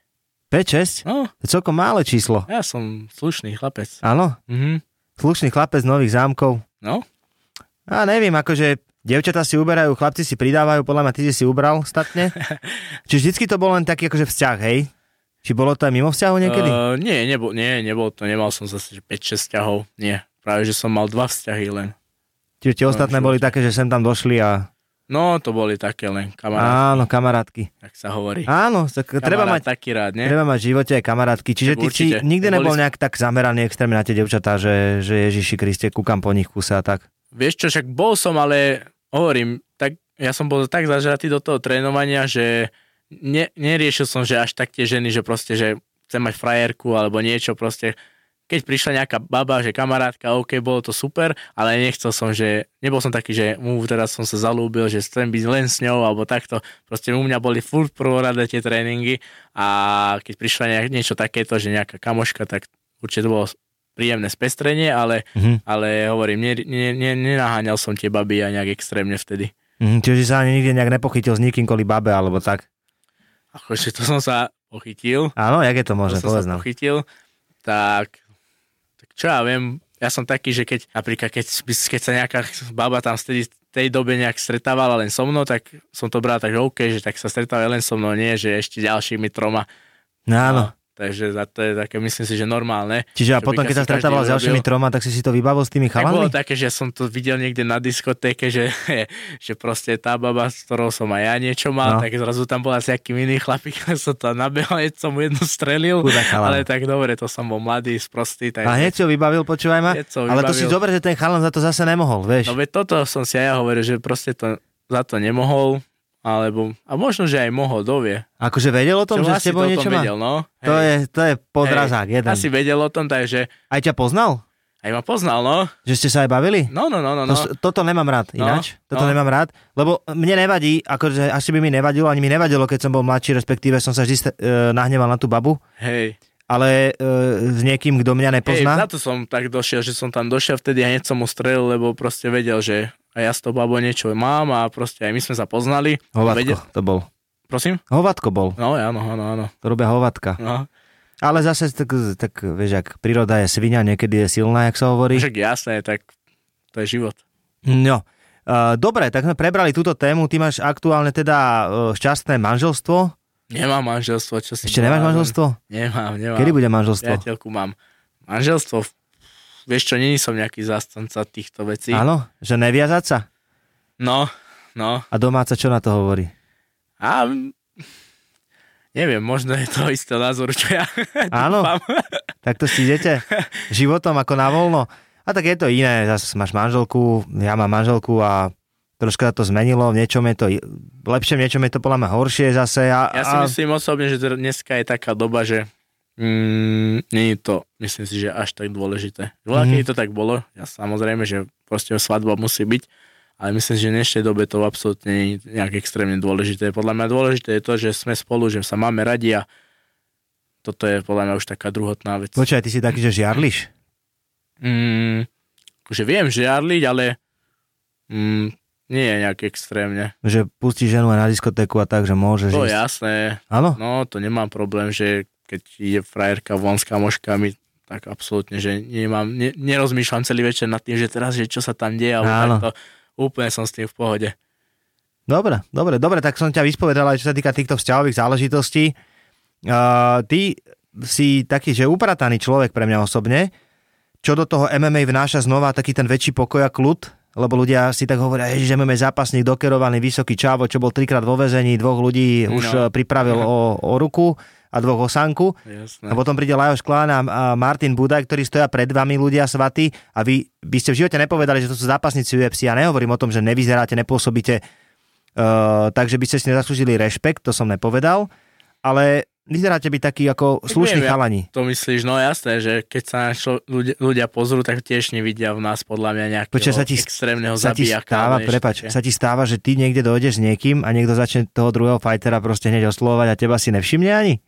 C: 5, 6?
D: No,
C: To je celkom mále číslo.
D: ja som slušný chlapec.
C: Áno,
D: Mhm.
C: slušný chlapec nových zámkov.
D: No,
C: A neviem, akože Dievčatá si uberajú, chlapci si pridávajú, podľa mňa ty si ubral statne. Či vždycky to bol len taký akože vzťah, hej? Či bolo to aj mimo vzťahu niekedy? Uh,
D: nie, nebol, nie, nebol to, nemal som zase že 5-6 vzťahov, nie. Práve, že som mal dva vzťahy len.
C: Čiže tie ostatné boli také, že sem tam došli a...
D: No, to boli také len kamarátky,
C: Áno, kamarátky.
D: tak sa hovorí.
C: Áno, tak treba
D: Kamarát
C: mať,
D: taký rád, nie?
C: treba mať v živote aj kamarátky. Čiže
D: Tak
C: ty si nikdy
D: Boli
C: nebol
D: sme-
C: nejak tak zameraný extrémne na tie devčatá, že, že Ježiši Kriste, kúkam po nich kuse a tak.
D: Vieš čo, však bol som, ale hovorím, tak ja som bol tak zažratý do toho trénovania, že ne, neriešil som, že až tak tie ženy, že proste, že chcem mať frajerku alebo niečo proste. Keď prišla nejaká baba, že kamarátka, OK, bolo to super, ale nechcel som, že nebol som taký, že mu teraz som sa zalúbil, že chcem byť len s ňou alebo takto. Proste u mňa boli furt prvoradé tie tréningy a keď prišla nejak, niečo takéto, že nejaká kamoška, tak určite to bolo príjemné spestrenie, ale,
C: Mhm.
D: ale hovorím, ne, ne, ne, nenaháňal som tie baby a nejak extrémne vtedy.
C: Mhm, čiže sa ani nikde nejak nepochytil s nikým kvôli babe alebo tak.
D: Akože to som sa pochytil,
C: Áno, jak je to možné, povedz nám.
D: pochytil, tak čo ja viem, ja som taký, že keď napríklad keď, keď sa nejaká baba tam vtedy tej dobe nejak stretávala len so mnou, tak som to bral tak, že OK, že tak sa stretáva len so mnou, nie, že ešte ďalšími troma.
C: No, áno.
D: Takže za to je také, myslím si, že normálne.
C: Čiže a potom, keď sa
D: asi každý
C: stretával s ďalšími troma, tak si si to vybavil s tými
D: Tak bolo také, že som to videl niekde na diskotéke, že, že proste tá baba, s ktorou som aj ja niečo mal, no. tak zrazu tam bola s nejakým iný chlapík, som to nabehol, som mu jednu strelil, ale tak dobre, to som bol mladý, sprostý, tak...
C: A hneď ho vybavil, počúvaj ma.
D: Som
C: Ale to si
D: vybavil.
C: zober, že ten chalan za to zase nemohol, vieš.
D: No veď toto som si aj ja hovoril, že proste to za to nemohol, alebo, a možno, že aj mohol, dovie.
C: Akože vedel o tom, že s tebou
D: to
C: niečo má?
D: vedel, no.
C: To
D: Hej.
C: je, to je podrazák, jeden.
D: Asi vedel o tom, takže
C: Aj ťa poznal?
D: aj ma poznal, no.
C: Že ste sa aj bavili?
D: No, no, no, no,
C: To,
D: no.
C: toto nemám rád,
D: No,
C: ináč. Toto
D: no.
C: nemám rád, lebo mne nevadí, akože asi by mi nevadilo, ani mi nevadilo, keď som bol mladší, respektíve som sa vždy e, nahneval na tú babu,
D: Hej.
C: ale e, s niekým, kto mňa
D: Hej,
C: nepozná.
D: za to som tak došiel, že som tam došiel vtedy a hneď som mu strelil, lebo proste vedel, že a ja s tou babou niečo mám a proste aj my sme sa poznali.
C: Hovadko,
D: Vedel,
C: to bol.
D: prosím?
C: Hovadko bol,
D: No, áno, áno, áno.
C: to robia hovadka.
D: No,
C: Ale zase, tak, tak vieš, ak príroda je svinia, niekedy je silná, jak sa hovorí.
D: však jasné, tak to je život.
C: No, dobre, tak sme prebrali túto tému. Ty máš aktuálne teda uh, šťastné manželstvo.
D: Nemám manželstvo, čo si
C: Ešte nemáš manželstvo?
D: Nemám, nemám.
C: Kedy bude manželstvo?
D: Priateľku mám. Manželstvo, vieš čo, není som nejaký zastanca týchto vecí.
C: Áno, že neviazať sa?
D: No, no.
C: A domáca čo na to hovorí?
D: A neviem, možno je to isté názor, čo ja
C: Áno.
D: dúfam.
C: Takto si idete životom ako na voľno. A tak je to iné, zase máš manželku, ja mám manželku a troška to zmenilo, v niečom je to lepšie, v niečom je to podľa mňa horšie zase. A,
D: Ja si
C: a,
D: myslím osobne, že dneska je taká doba, že mm, nie je to, myslím si, že až tak dôležité. Voľa,
C: Mhm.
D: keď to tak bolo, ja samozrejme, že proste svadba musí byť, ale myslím, že v dnešnej dobe to absolútne nie je nejak extrémne dôležité. Podľa mňa dôležité je to, že sme spolu, že sa máme radi a toto je podľa mňa už taká druhotná vec.
C: Počkaj, ty si taký, že žiarliš?
D: Mm, akože viem žiarliť, ale mm, nie je nejak extrémne.
C: Že pustíš ženu na diskotéku a tak, že môžeš
D: To
C: ísť.
D: jasné.
C: Áno?
D: No, to nemám problém, že keď ide frajerka von s kamoškami, tak absolútne, že nemám, ne, nerozmýšľam celý večer nad tým, že teraz, že čo sa tam deje,
C: Áno.
D: takto. Úplne som s tým v pohode.
C: Dobre, dobre, dobre, tak som ťa vyspovedal aj čo sa týka týchto vzťahových záležitostí. Uh, ty si taký, že uprataný človek pre mňa osobne. Čo do toho MMA vnáša znova taký ten väčší pokoj a kľud, lebo ľudia si tak hovoria, že MMA zápasník dokerovaný, vysoký čávo, čo bol trikrát vo väzení, dvoch ľudí už
D: No.
C: no. pripravil o, o ruku a dvoch o sanku.
D: Jasné.
C: A potom príde Lajos Klán a a Martin Budaj, ktorí stoja pred vami ľudia svatí a vy by ste v živote nepovedali, že to sú zápasníci UFC. Ja nehovorím o tom, že nevyzeráte, nepôsobíte uh, takže by ste si nezaslúžili rešpekt, to som nepovedal, ale vyzeráte byť taký ako slušný
D: ja-
C: chalani.
D: To myslíš, no jasné, že keď sa na čo ľudia, ľudia pozrú, tak tiež nevidia v nás podľa mňa nejakého
C: Počkaj, sa ti,
D: extrémneho
C: sa ti
D: zabijaka.
C: stáva, prepač, sa ti stáva, že ty niekde dojdeš s niekým a niekto začne toho druhého fightera proste hneď oslovovať a teba si nevšimne ani?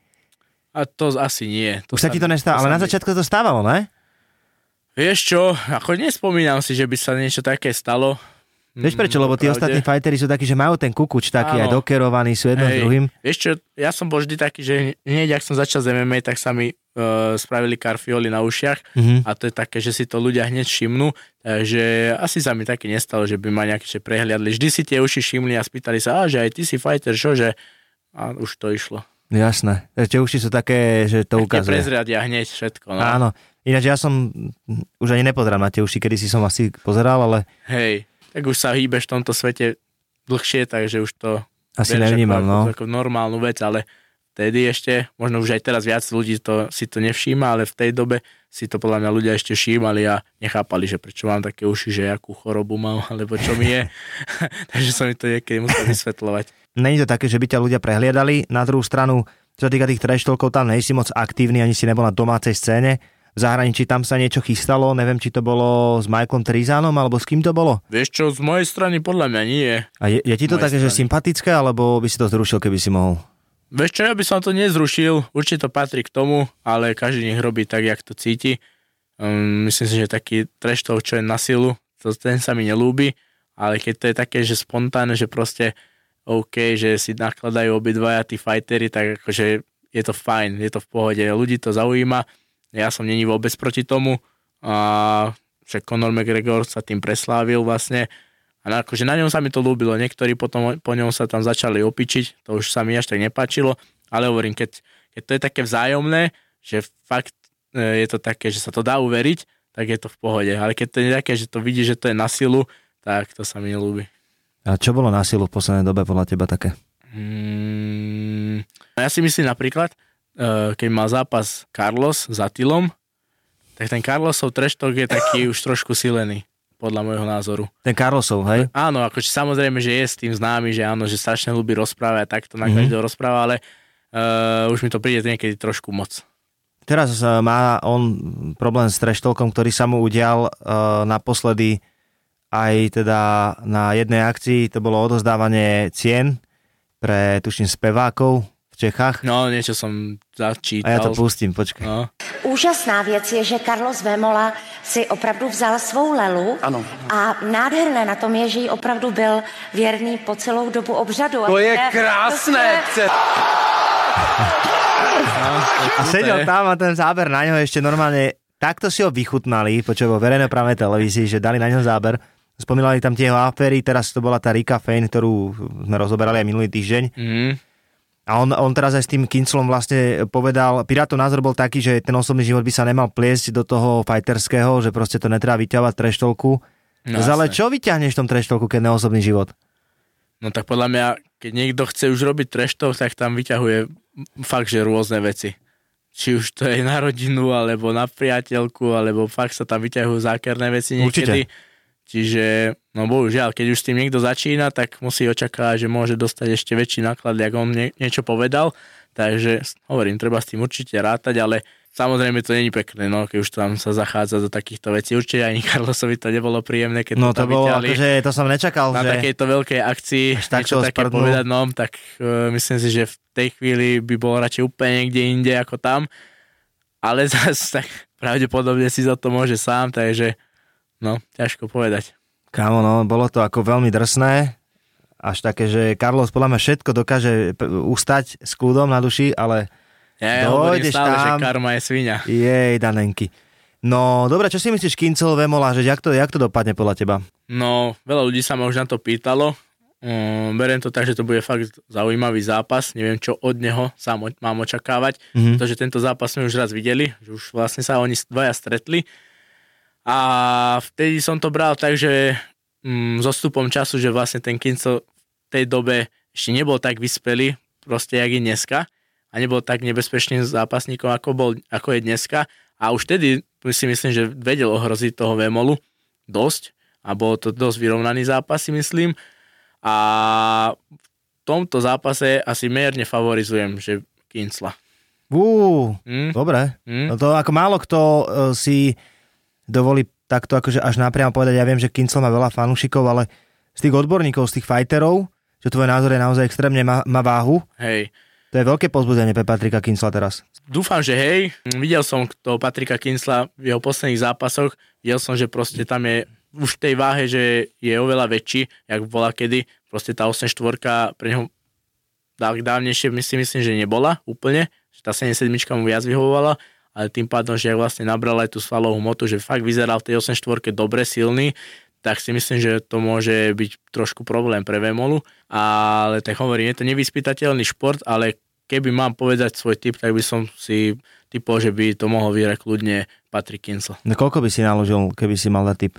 D: A to asi nie. To
C: Už sa ti to nestávalo, ale na začiatku to stávalo, ne?
D: Vieš čo, ako nespomínam si, že by sa niečo také stalo.
C: Vieš prečo?
D: Mm,
C: Lebo tí ostatní fighteri sú takí, že majú ten kukuč taký aj
D: Áno.
C: dokerovaný, sú jedno s
D: Hej.
C: druhým.
D: Vieš čo, ja som bol vždy taký, že hneď, ak som začal z MMA, tak sa mi uh, spravili karfioli na ušiach
C: Mhm.
D: a to je také, že si to ľudia hneď všimnú, takže asi sa mi také nestalo, že by ma nejaké prehliadli. Vždy si tie uši všimli a spýtali sa, a že aj ty si fighter, čo, že a už to išlo.
C: Jasné. Tie uši sú také, že to
D: Tie
C: ukazuje.
D: prezradia hneď všetko. No.
C: Áno. Ináč ja som už ani nepozerám na tie uši, kedy si som asi pozeral, ale
D: Hej, tak už sa hýbeš v tomto svete dlhšie, takže už to
C: asi nevnímam, no.
D: ako normálnu vec, ale vtedy ešte, možno už aj teraz viac ľudí to, si to nevšíma, ale v tej dobe si to podľa mňa ľudia ešte všímali a nechápali, že prečo mám také uši, že akú chorobu mám, alebo čo mi je. takže som mi to niekedy musel vysvetľovať.
C: Není to také, že by ťa ľudia prehliadali. Na druhú stranu, čo sa týka tých trash talkov, tam nejsi moc aktívny, ani si nebol na domácej scéne. V zahraničí tam sa niečo chystalo, neviem, či to bolo s Michaelom Trizánom, alebo s kým to bolo.
D: Vieš čo, z mojej strany podľa mňa nie.
C: A je, je ti to také, že
D: strany.
C: sympatické, alebo by si to zrušil, keby si mohol?
D: Vieš čo, ja by som to nezrušil, určite to patrí k tomu, ale každý nech robí tak, jak to cíti. Um, myslím si, že taký trash talk, čo je na silu, to, ten sa mi nelúbi, ale keď to je také, že spontánne, že proste OK, že si nakladajú obidvaja tí fightery, tak akože je to fajn, je to v pohode, ľudí to zaujíma, ja som není vôbec proti tomu. A však Conor McGregor sa tým preslávil vlastne. A akože na ňom sa mi to ľúbilo, niektorí potom po ňom sa tam začali opičiť, to už sa mi až tak nepáčilo, ale hovorím, keď, keď to je také vzájomné, že fakt e, je to také, že sa to dá uveriť, tak je to v pohode, ale keď to je také, že to vidí, že to je na silu, tak to sa mi nelúbi.
C: A čo bolo na silu v poslednej dobe podľa teba také?
D: Mm, ja si myslím napríklad, eh, keď mal zápas Carlos s Atilom, tak ten Carlosov talk je taký už trošku silený, podľa môjho názoru.
C: Ten Carlosov, hej?
D: Áno, akože samozrejme, že je s tým známy, že áno, že strašne ľúbi rozprávať a takto na
C: Mhm.
D: každého rozpráva, ale uh, už mi to príde niekedy trošku moc.
C: Teraz eh, má on problém s trash talkom, ktorý sa mu udial uh, naposledy aj teda na jednej akcii, to bolo odozdávanie cien pre, tuším, spevákov v Čechách.
D: No, niečo som
C: A
D: začítal.
C: ja to pustím, počkaj.
D: No.
G: Úžasná věc je, že Carlos Vémola si opravdu vzal svou lelu
H: Ano.
G: a nádherné na tom je, že jí opravdu byl věrný po celou dobu obřadu.
H: To je
G: A
H: krásné!
G: prostě-
C: A sedel tam a ten záber na ňo ešte normálne, takto si ho vychutnali, počujem vo verejnoprávnej televízii, že dali na ňo záber. Spomínali tam tie jeho aféry, teraz to bola tá Rika Fane, ktorú sme rozoberali aj minulý týždeň.
D: Mm,
C: A on, on teraz aj s tým Kinclom vlastne povedal, Pirátov názor bol taký, že ten osobný život by sa nemal pliesť do toho fighterského, že proste to netreba vyťahovať treštolku.
D: no,
C: ale čo vyťahneš v tom treštolku, keď neosobný život?
D: No tak podľa mňa, keď niekto chce už robiť talk, tak tam vyťahuje fakt, že rôzne veci. Či už to je na rodinu, alebo na priateľku, alebo fakt sa tam vyťahujú zákerné veci niekedy. Čiže, no bohužiaľ, keď už s tým niekto začína, tak musí očakávať, že môže dostať ešte väčší náklad, ako on nie, niečo povedal. Takže hovorím, treba s tým určite rátať, ale samozrejme to není pekné, no, keď už tam sa zachádza do takýchto vecí. Určite ani Carlosovi to nebolo príjemné, keď
C: No
D: to
C: to bolo, akože to som nečakal,
D: na
C: že...
D: takejto veľkej akcii
C: Až tak
D: niečo také
C: sprdnul.
D: povedať, no, tak uh, myslím si, že v tej chvíli by bol radšej úplne niekde inde ako tam, ale zase tak pravdepodobne si za to môže sám, takže no, ťažko povedať.
C: Kámo, no, bolo to ako veľmi drsné. Až také, že Carlos podľa mňa všetko dokáže ustať s kľudom na duši, ale
D: Ja, ja stále, že
C: tam.
D: karma je svinia.
C: jej danenky. No, dobre, čo si myslíš, Kincel, Vemola, že jak to, jak to dopadne podľa teba?
D: No, veľa ľudí sa ma už na to pýtalo. Um, beriem to tak, že to bude fakt zaujímavý zápas. Neviem, čo od neho sám o- mám očakávať,
C: Mhm.
D: mm-hmm. pretože tento zápas sme už raz videli, že už vlastne sa oni dvaja stretli. A vtedy som to bral tak, že mm, so stupom času, že vlastne ten Kincel v tej dobe ešte nebol tak vyspelý, proste jak je dneska a nebol tak nebezpečným zápasníkom, ako, bol, ako je dneska. A už vtedy si myslím, že vedel ohroziť toho Vemolu dosť a bol to dosť vyrovnaný zápas, si myslím. A v tomto zápase asi mierne favorizujem, že Kincla.
C: Uú,
D: Hm?
C: dobre.
D: Hm?
C: No to ako málo kto uh, si dovolí takto akože až napriamo povedať, ja viem, že Kincel má veľa fanúšikov, ale z tých odborníkov, z tých fighterov, že tvoj názor je naozaj extrémne má, má váhu,
D: Hej.
C: to je veľké pozbudenie pre Patrika Kincla teraz.
D: Dúfam, že hej. Videl som toho Patrika Kinsla v jeho posledných zápasoch. Videl som, že proste tam je už v tej váhe, že je oveľa väčší, jak bola kedy. Proste tá 8-4 pre neho tak dávnejšie si myslím, že nebola úplne. Že tá 77 mu viac vyhovovala. Ale tým pádom, že vlastne nabral aj tú svalovú motu, že fakt vyzeral v tej 8-4 dobre, silný, tak si myslím, že to môže byť trošku problém pre Vemolu. Ale tak hovorím, je to nevyspytateľný šport, ale keby mám povedať svoj tip, tak by som si typol, že by to mohol vyhrať kľudne Patrick Kinsel.
C: No koľko by si naložil, keby si mal dať tip?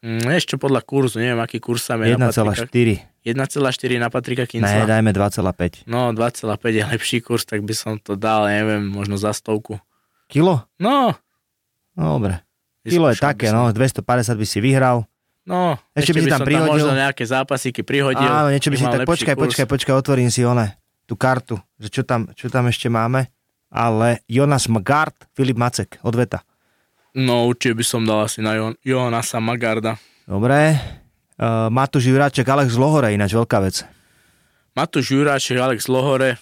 D: Mm, ešte podľa kurzu, neviem, aký kurz sa je na
C: 1,4.
D: Patrika. 1,4 na Patrika
C: Ne,
D: Kinsla.
C: dajme 2,5.
D: No, 2,5 je lepší kurz, tak by som to dal, neviem, možno za stovku.
C: Kilo?
D: No,
C: No, dobre. Kilo je také, no, 250 by si vyhral.
D: No,
C: Ešte
D: ešte,
C: by si tam prihodil-
D: tam možno nejaké zápasíky prihodil.
C: Áno, niečo by si tak, počkaj,
D: kurz.
C: počkaj, počkaj, otvorím si one, tú kartu, že čo tam, čo tam ešte máme. Ale Jonas Magard, Filip Macek, odveta.
D: No, určite by som dal asi na jo- Johannasa Magarda.
C: Dobre. Uh, Matúš Juráček, Alex Lohore, ináč veľká vec.
D: Matúš Juráček, Alex Lohore.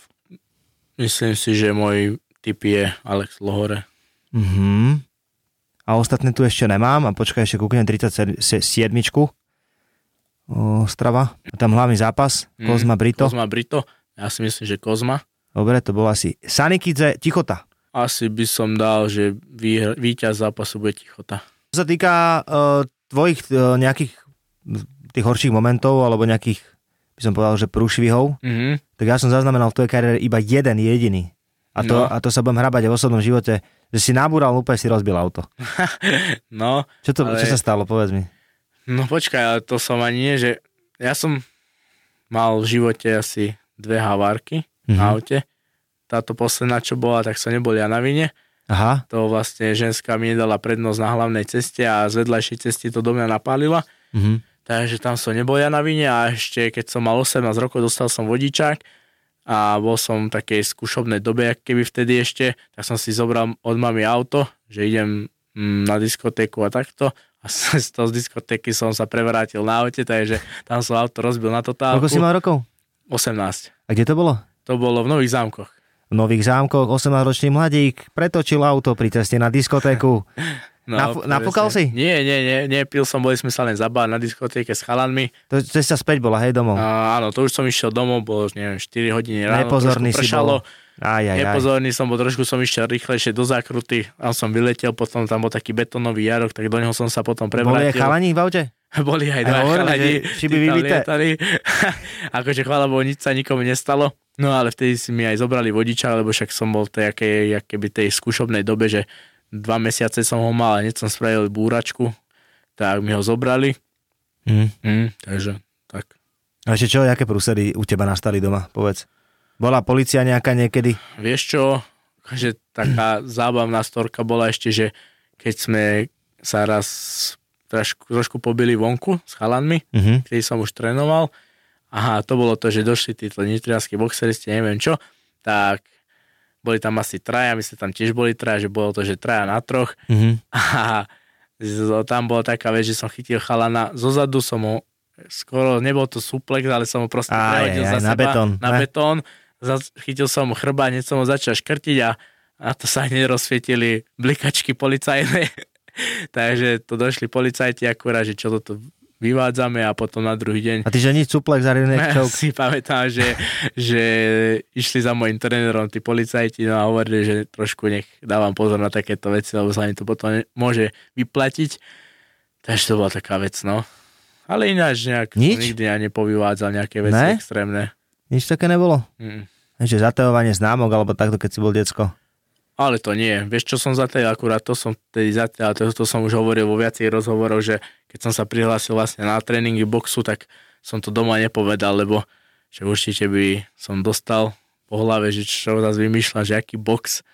D: Myslím si, že môj typ je Alex Lohore.
C: Mhm. A ostatné tu ešte nemám. A počkaj, ešte kúknem 37. Ostrava. A tam hlavný zápas.
D: Mm,
C: Kozma Brito.
D: Kozma Brito. Ja si myslím, že Kozma.
C: Dobre, to bol asi Sanikidze Tichota.
D: Asi by som dal, že výhr- víťaz zápasu bude Tichota.
C: Čo sa týka uh, tvojich uh, nejakých tých horších momentov, alebo nejakých, by som povedal, že prúšvihov,
D: Mhm.
C: tak ja som zaznamenal v tvojej kariére iba jeden jediný. A to,
D: No.
C: a to sa budem hrabať aj v osobnom živote, že si nabúral, úplne si rozbil auto.
D: No,
C: Čo, to,
D: Ale-
C: čo sa stalo, povedz mi.
D: no počkaj, ale to som ani nie, že ja som mal v živote asi dve havárky
C: Mhm.
D: na aute. Táto posledná, čo bola, tak som nebol ja na vine.
C: Aha,
D: To vlastne ženská mi nedala prednosť na hlavnej ceste a z vedľajšej cesty to do mňa napálila.
C: mhm.
D: Takže tam som nebol ja na vine a ešte keď som mal 18 rokov, dostal som vodičák a bol som v takej skúšobnej dobe, jak keby vtedy ešte, tak som si zobral od mami auto, že idem mm, na diskotéku a takto a z toho z diskotéky som sa prevrátil na aute, takže tam som auto rozbil na totálku.
C: Koľko si mal rokov?
D: 18.
C: A kde to bolo?
D: To bolo v Nových zámkoch.
C: V Nových zámkoch 18-ročný mladík pretočil auto pri ceste na diskotéku. Nafu-
D: presne.
C: nafúkal si?
D: Nie, nie, nie, nie, pil som, boli sme sa len zabávať na diskotéke s chalanmi.
C: To cesta späť bola, hej, domov.
D: A, áno, to už som išiel domov, bolo, neviem, 4 hodiny ráno,
C: Nepozorný si
D: pršalo.
C: bol. Aj, aj, aj.
D: Nepozorný som bol, trošku som išiel rýchlejšie do zákruty, tam som vyletel, potom tam bol taký betónový jarok, tak do neho som sa potom
C: Boli aj
D: prevrátil.
C: chalani v aute?
D: Boli aj
C: Aj
D: dva chalani, tam
C: vybité.
D: lietali. akože chvála Bohu, nič sa nikomu nestalo. No ale vtedy si mi aj zobrali vodiča, lebo však som bol v tej, akej, keby tej skúšobnej dobe, že dva mesiace som ho mal a hneď som spravil búračku, tak mi ho zobrali.
C: Hm.
D: Hm, takže tak.
C: A ešte čo, aké prúsedy u teba nastali doma, povedz. Bola policia nejaká niekedy?
D: Vieš čo, že taká zábavná storka bola ešte, že keď sme sa raz trošku, trošku pobili vonku s chalanmi,
C: Mhm.
D: kedy som už trénoval, aha, to bolo to, že došli títo nitrianskí boxeristi, neviem čo, tak boli tam asi traja, my sme tam tiež boli traja, že bolo to, že traja na troch
C: Mhm.
D: a tam bola taká vec, že som chytil chalana, zozadu som ho skoro, nebol to suplex, ale som ho proste prehodil za
C: na
D: seba,
C: betón,
D: na
C: ne?
D: betón, chytil som mu chrba, hneď som ho začal škrtiť a, a to sa hneď rozsvietili blikačky policajné. Takže to došli policajti akurát, že čo toto vyvádzame a potom na druhý deň
C: A ty že nič suplex a rear neck
D: ja si pamätám, že, že išli za môjim trénerom tí policajti no a hovorili, že trošku nech dávam pozor na takéto veci, lebo sa mi to potom môže vyplatiť. Takže to bola taká vec, no. Ale ináč nejak
C: Nič?
D: nikdy ja nepovyvádzal nejaké veci
C: Ne?
D: extrémne.
C: Nič také nebolo?
D: Mm.
C: Ešte zatajovanie známok, alebo takto, keď si bol decko.
D: Ale to nie. Vieš, čo som zatajil akurát, to som tedy zatajil, to, to som už hovoril vo viacej rozhovoroch, že keď som sa prihlásil vlastne na tréningy boxu, tak som to doma nepovedal, lebo že určite by som dostal po hlave, že čo zase vymýšľa, že aký box.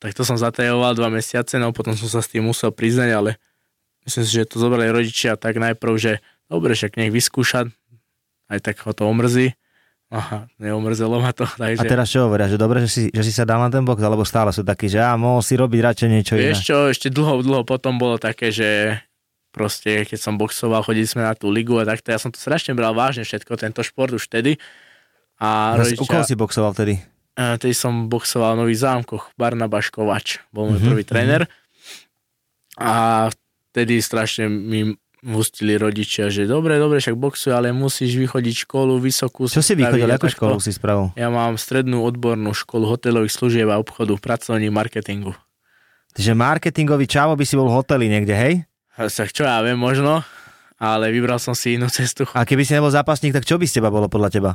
D: Tak to som zatajoval dva mesiace, no potom som sa s tým musel priznať, ale myslím si, že to zobrali rodičia tak najprv, že dobre, však nech vyskúša, aj tak ho to omrzí. Aha, neomrzelo ma to,
C: A
D: takže...
C: teraz čo hovoria, že dobre, že si, že si sa dal na ten box, alebo stále sú takí, že á, mohol si robiť radšej niečo iné.
D: Vieš čo, ešte dlho, dlho potom bolo také, že proste keď som boxoval, chodili sme na tú ligu a takto, ja som to strašne bral vážne všetko, tento šport už vtedy. A
C: Zas, u koho
D: rodičia,
C: si boxoval vtedy?
D: eh, tedy som boxoval v Nových zámkoch, Barnabaš Kovač, bol môj
C: Mhm,
D: prvý tréner. A vtedy strašne mi hustili rodičia, že dobre, dobre, však boxuj, ale musíš vychodiť školu vysokú.
C: Čo si vychodil, akú školu si spravil?
D: Ja mám strednú odbornú školu hotelových služieb a obchodu, pracovník marketingu.
C: Že marketingový čavo by si bol v hoteli niekde, hej?
D: Tak čo ja viem, možno, ale vybral som si inú cestu.
C: A keby si nebol zápasník, tak čo by z teba bolo podľa teba?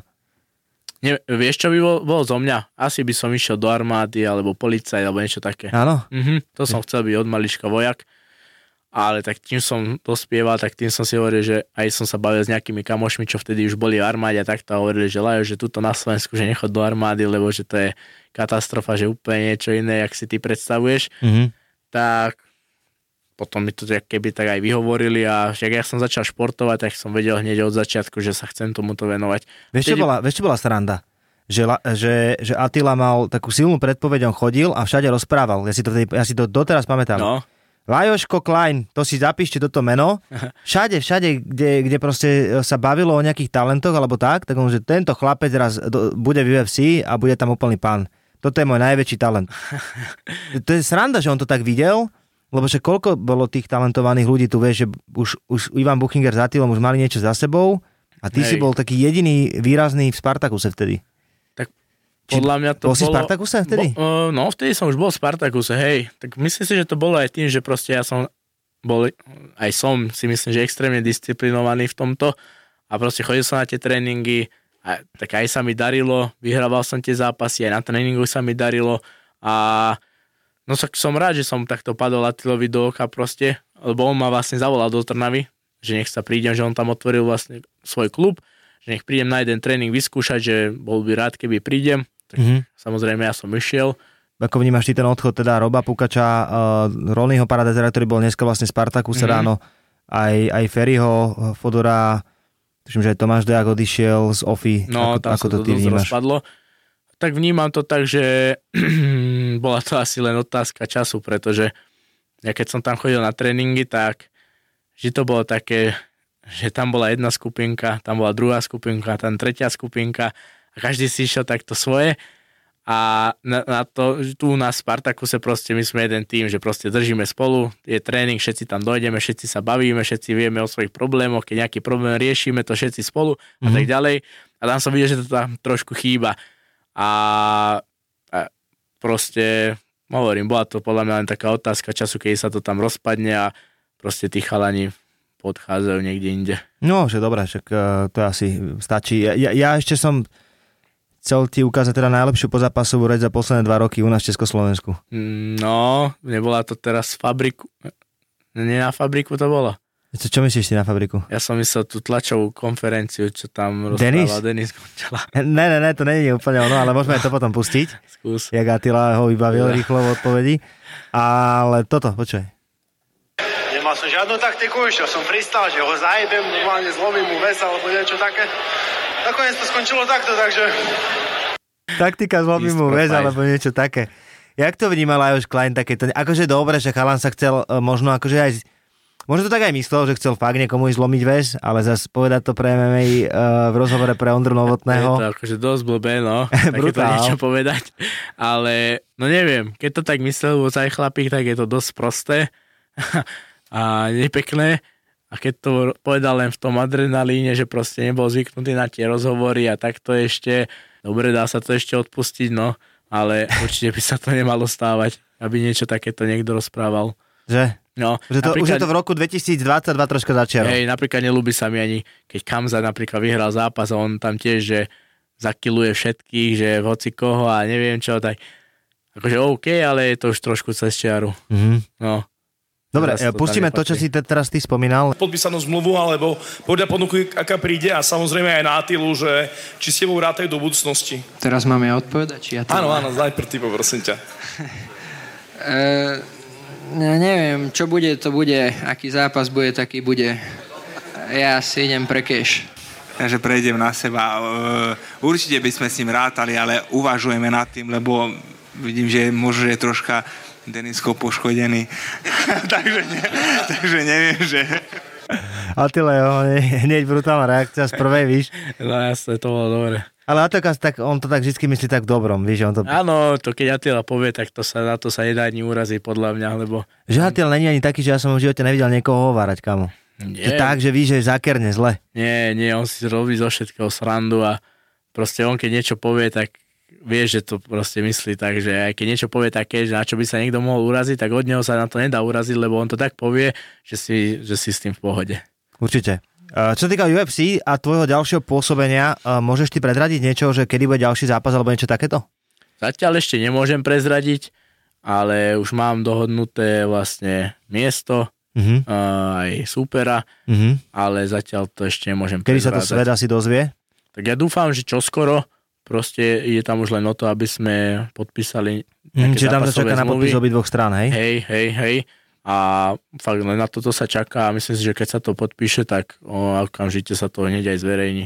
D: Ne, vieš, čo by bol, bolo zo mňa? Asi by som išiel do armády, alebo policaj, alebo niečo také.
C: Áno?
D: Mhm, to som chcel byť od malička vojak, ale tak tým som dospieval, tak tým som si hovoril, že aj som sa bavil s nejakými kamošmi, čo vtedy už boli v armáde a takto a hovorili, že Lajo, že tuto na Slovensku, že nechod do armády, lebo že to je katastrofa, že úplne niečo iné, jak si ty predstavuješ.
C: Mhm.
D: Tak potom mi to keby tak aj vyhovorili a však ja som začal športovať, tak som vedel hneď od začiatku, že sa chcem tomuto venovať.
C: Vieš, čo
D: Vtedy-
C: bola, vieš, čo bola sranda? Že, že, že Attila mal takú silnú predpoveď, on chodil a všade rozprával. Ja si to, ja si to doteraz pamätám.
D: No,
C: Lajoško Klein, to si zapíšte toto meno. Všade, všade, kde, kde proste sa bavilo o nejakých talentoch alebo tak, tak on, že tento chlapec raz do, bude v UFC a bude tam úplný pán. Toto je môj najväčší talent. to je sranda, že on to tak videl, lebo že koľko bolo tých talentovaných ľudí, tu vieš, že už, už Ivan Buchinger s Attilom už mali niečo za sebou a ty
D: Hej.
C: si bol taký jediný výrazný v Spartakuse vtedy.
D: Podľa mňa to
C: bol si
D: bolo...
C: Spartakuse vtedy?
D: Bo, uh, no, vtedy som už bol v Spartakuse, hej. Tak myslím si, že to bolo aj tým, že proste ja som bol, aj som si myslím, že extrémne disciplinovaný v tomto a proste chodil som na tie tréningy a tak aj sa mi darilo, vyhrával som tie zápasy, aj na tréningu sa mi darilo a no tak som rád, že som takto padol Atilovi do oka proste, lebo on ma vlastne zavolal do Trnavy, že nech sa prídem, že on tam otvoril vlastne svoj klub, že nech prídem na jeden tréning vyskúšať, že bol by rád, keby prídem. Tak
C: Mhm.
D: Samozrejme, ja som išiel.
C: Ako vnímaš ty ten odchod teda Roba Pukača, uh, Rolnyho Paradezera, ktorý bol dneska vlastne Spartakuse
D: Mhm.
C: mm-hmm. ráno, aj, aj Ferryho, Fodora, tuším, že aj Tomáš Dejak odišiel z OFI.
D: No,
C: ako,
D: tam
C: ako
D: sa
C: to ty vnímaš?
D: rozpadlo. Tak vnímam to tak, že bola to asi len otázka času, pretože ja keď som tam chodil na tréningy, tak že to bolo také, že tam bola jedna skupinka, tam bola druhá skupinka, tam tretia skupinka každý si išiel takto svoje a na, na to, tu na Spartakuse proste my sme jeden tým, že proste držíme spolu, je tréning, všetci tam dojdeme, všetci sa bavíme, všetci vieme o svojich problémoch, keď nejaký problém riešime to všetci spolu a tak ďalej. A tam som videl, že to tam trošku chýba. A, a proste, hovorím, bola to podľa mňa len taká otázka času, keď sa to tam rozpadne a proste tí chalani podchádzajú niekde inde.
C: No, že dobré, však uh, to asi stačí. Ja, ja, ja ešte som chcel ti ukázať teda najlepšiu pozápasovú reč za posledné dva roky u nás v Československu.
D: No, nebola to teraz fabriku. Nie na fabriku to bolo.
C: Čo, čo myslíš ty na fabriku?
D: Ja som myslel tú tlačovú konferenciu, čo tam
C: Denis?
D: rozprával Denis Končala.
C: Ne, ne, ne, to nie je úplne ono, ale môžeme to potom pustiť,
D: Skús.
C: jak Attila ho vybavil rýchlo v odpovedi. Ale toto, počkaj.
H: Nemal som žiadnu taktiku, išiel som freestyle, že ho zajebem, normálne zlomím mu ves alebo niečo také. Nakoniec to skončilo takto, takže
C: Taktika zlomí mu väz, alebo niečo také. Jak to vnímal Lajos Klein takéto? Akože dobre, že chalan sa chcel e, možno akože aj... Možno to tak aj myslel, že chcel fakt niekomu ísť zlomiť väz, ale zase povedať to pre MMA uh, v rozhovore pre Ondru
D: Je
C: Novotného.
D: to akože dosť blbé, no. Takéto niečo povedať. Ale, no neviem, keď to tak myslel aj chlapík, tak je to dosť prosté a nepekné. A keď to povedal len v tom adrenalíne, že proste nebol zvyknutý na tie rozhovory a takto ešte, dobre, dá sa to ešte odpustiť, no. Ale určite by sa to nemalo stávať, aby niečo takéto niekto rozprával.
C: Že?
D: No,
C: Že to, už je to v roku 2022 troška začiaro.
D: Hej, napríklad nelúbi sa mi ani, keď Kamza napríklad vyhral zápas a on tam tiež, že zakiluje všetkých, že hoci koho a neviem čo, tak akože OK, ale je to už trošku cez čiaru.
C: Mhm.
D: No.
C: Dobre,
D: Teraz to
C: pustíme to, čo si te, teraz ty spomínal.
I: podpísanú zmluvu, alebo podľa ponuky, aká príde a samozrejme aj na Atilu, že či s tebou rátajú do budúcnosti.
J: Teraz mám ja odpovedať, či ja to
I: Áno, áno, najprv ty poprosím ťa.
J: E, ne, neviem, čo bude, to bude. Aký zápas bude, taký bude. Ja si idem pre cash.
F: Takže prejdem na seba. E, Určite by sme s ním rátali, ale uvažujeme nad tým, lebo vidím, že možno je troška Denisko poškodený. takže, ne, takže neviem, že...
C: Atile, jo, hneď brutálna reakcia z prvej, víš.
D: No jasne, to bolo dobre.
C: Ale Atakas, tak on to tak vždy myslí tak dobrom, víš, on to...
D: Áno, to keď Atila povie, tak to sa, na to sa nedá ani uraziť podľa mňa, lebo
C: Že Atil není ani taký, že ja som v živote nevidel niekoho hovárať, kamo.
D: nie,
C: Že tak, že víš, že je zákerne zle.
D: nie, nie, on si robí zo všetkého srandu a proste on keď niečo povie, tak vie, že to proste myslí tak, že aj keď niečo povie také, že na čo by sa niekto mohol uraziť, tak od neho sa na to nedá uraziť, lebo on to tak povie, že si, že si s tým v pohode.
C: Určite. Čo sa týka UFC a tvojho ďalšieho pôsobenia, môžeš ty predradiť niečo, že kedy bude ďalší zápas alebo niečo takéto?
D: Zatiaľ ešte nemôžem prezradiť, ale už mám dohodnuté vlastne miesto,
C: Uh-huh.
D: uh, aj súpera,
C: Uh-huh.
D: ale zatiaľ to ešte nemôžem
C: Kedy sa to svet asi dozvie?
D: Tak ja dúfam, že čoskoro proste je tam už len o to, aby sme podpísali
C: Mm,
D: nejaké
C: čiže tam sa čaká na
D: zmluvy.
C: podpis obidvoch strán, hej?
D: Hej, hej, hej. A fakt len na toto sa čaká a myslím si, že keď sa to podpíše, tak o, okamžite sa to hneď aj zverejní.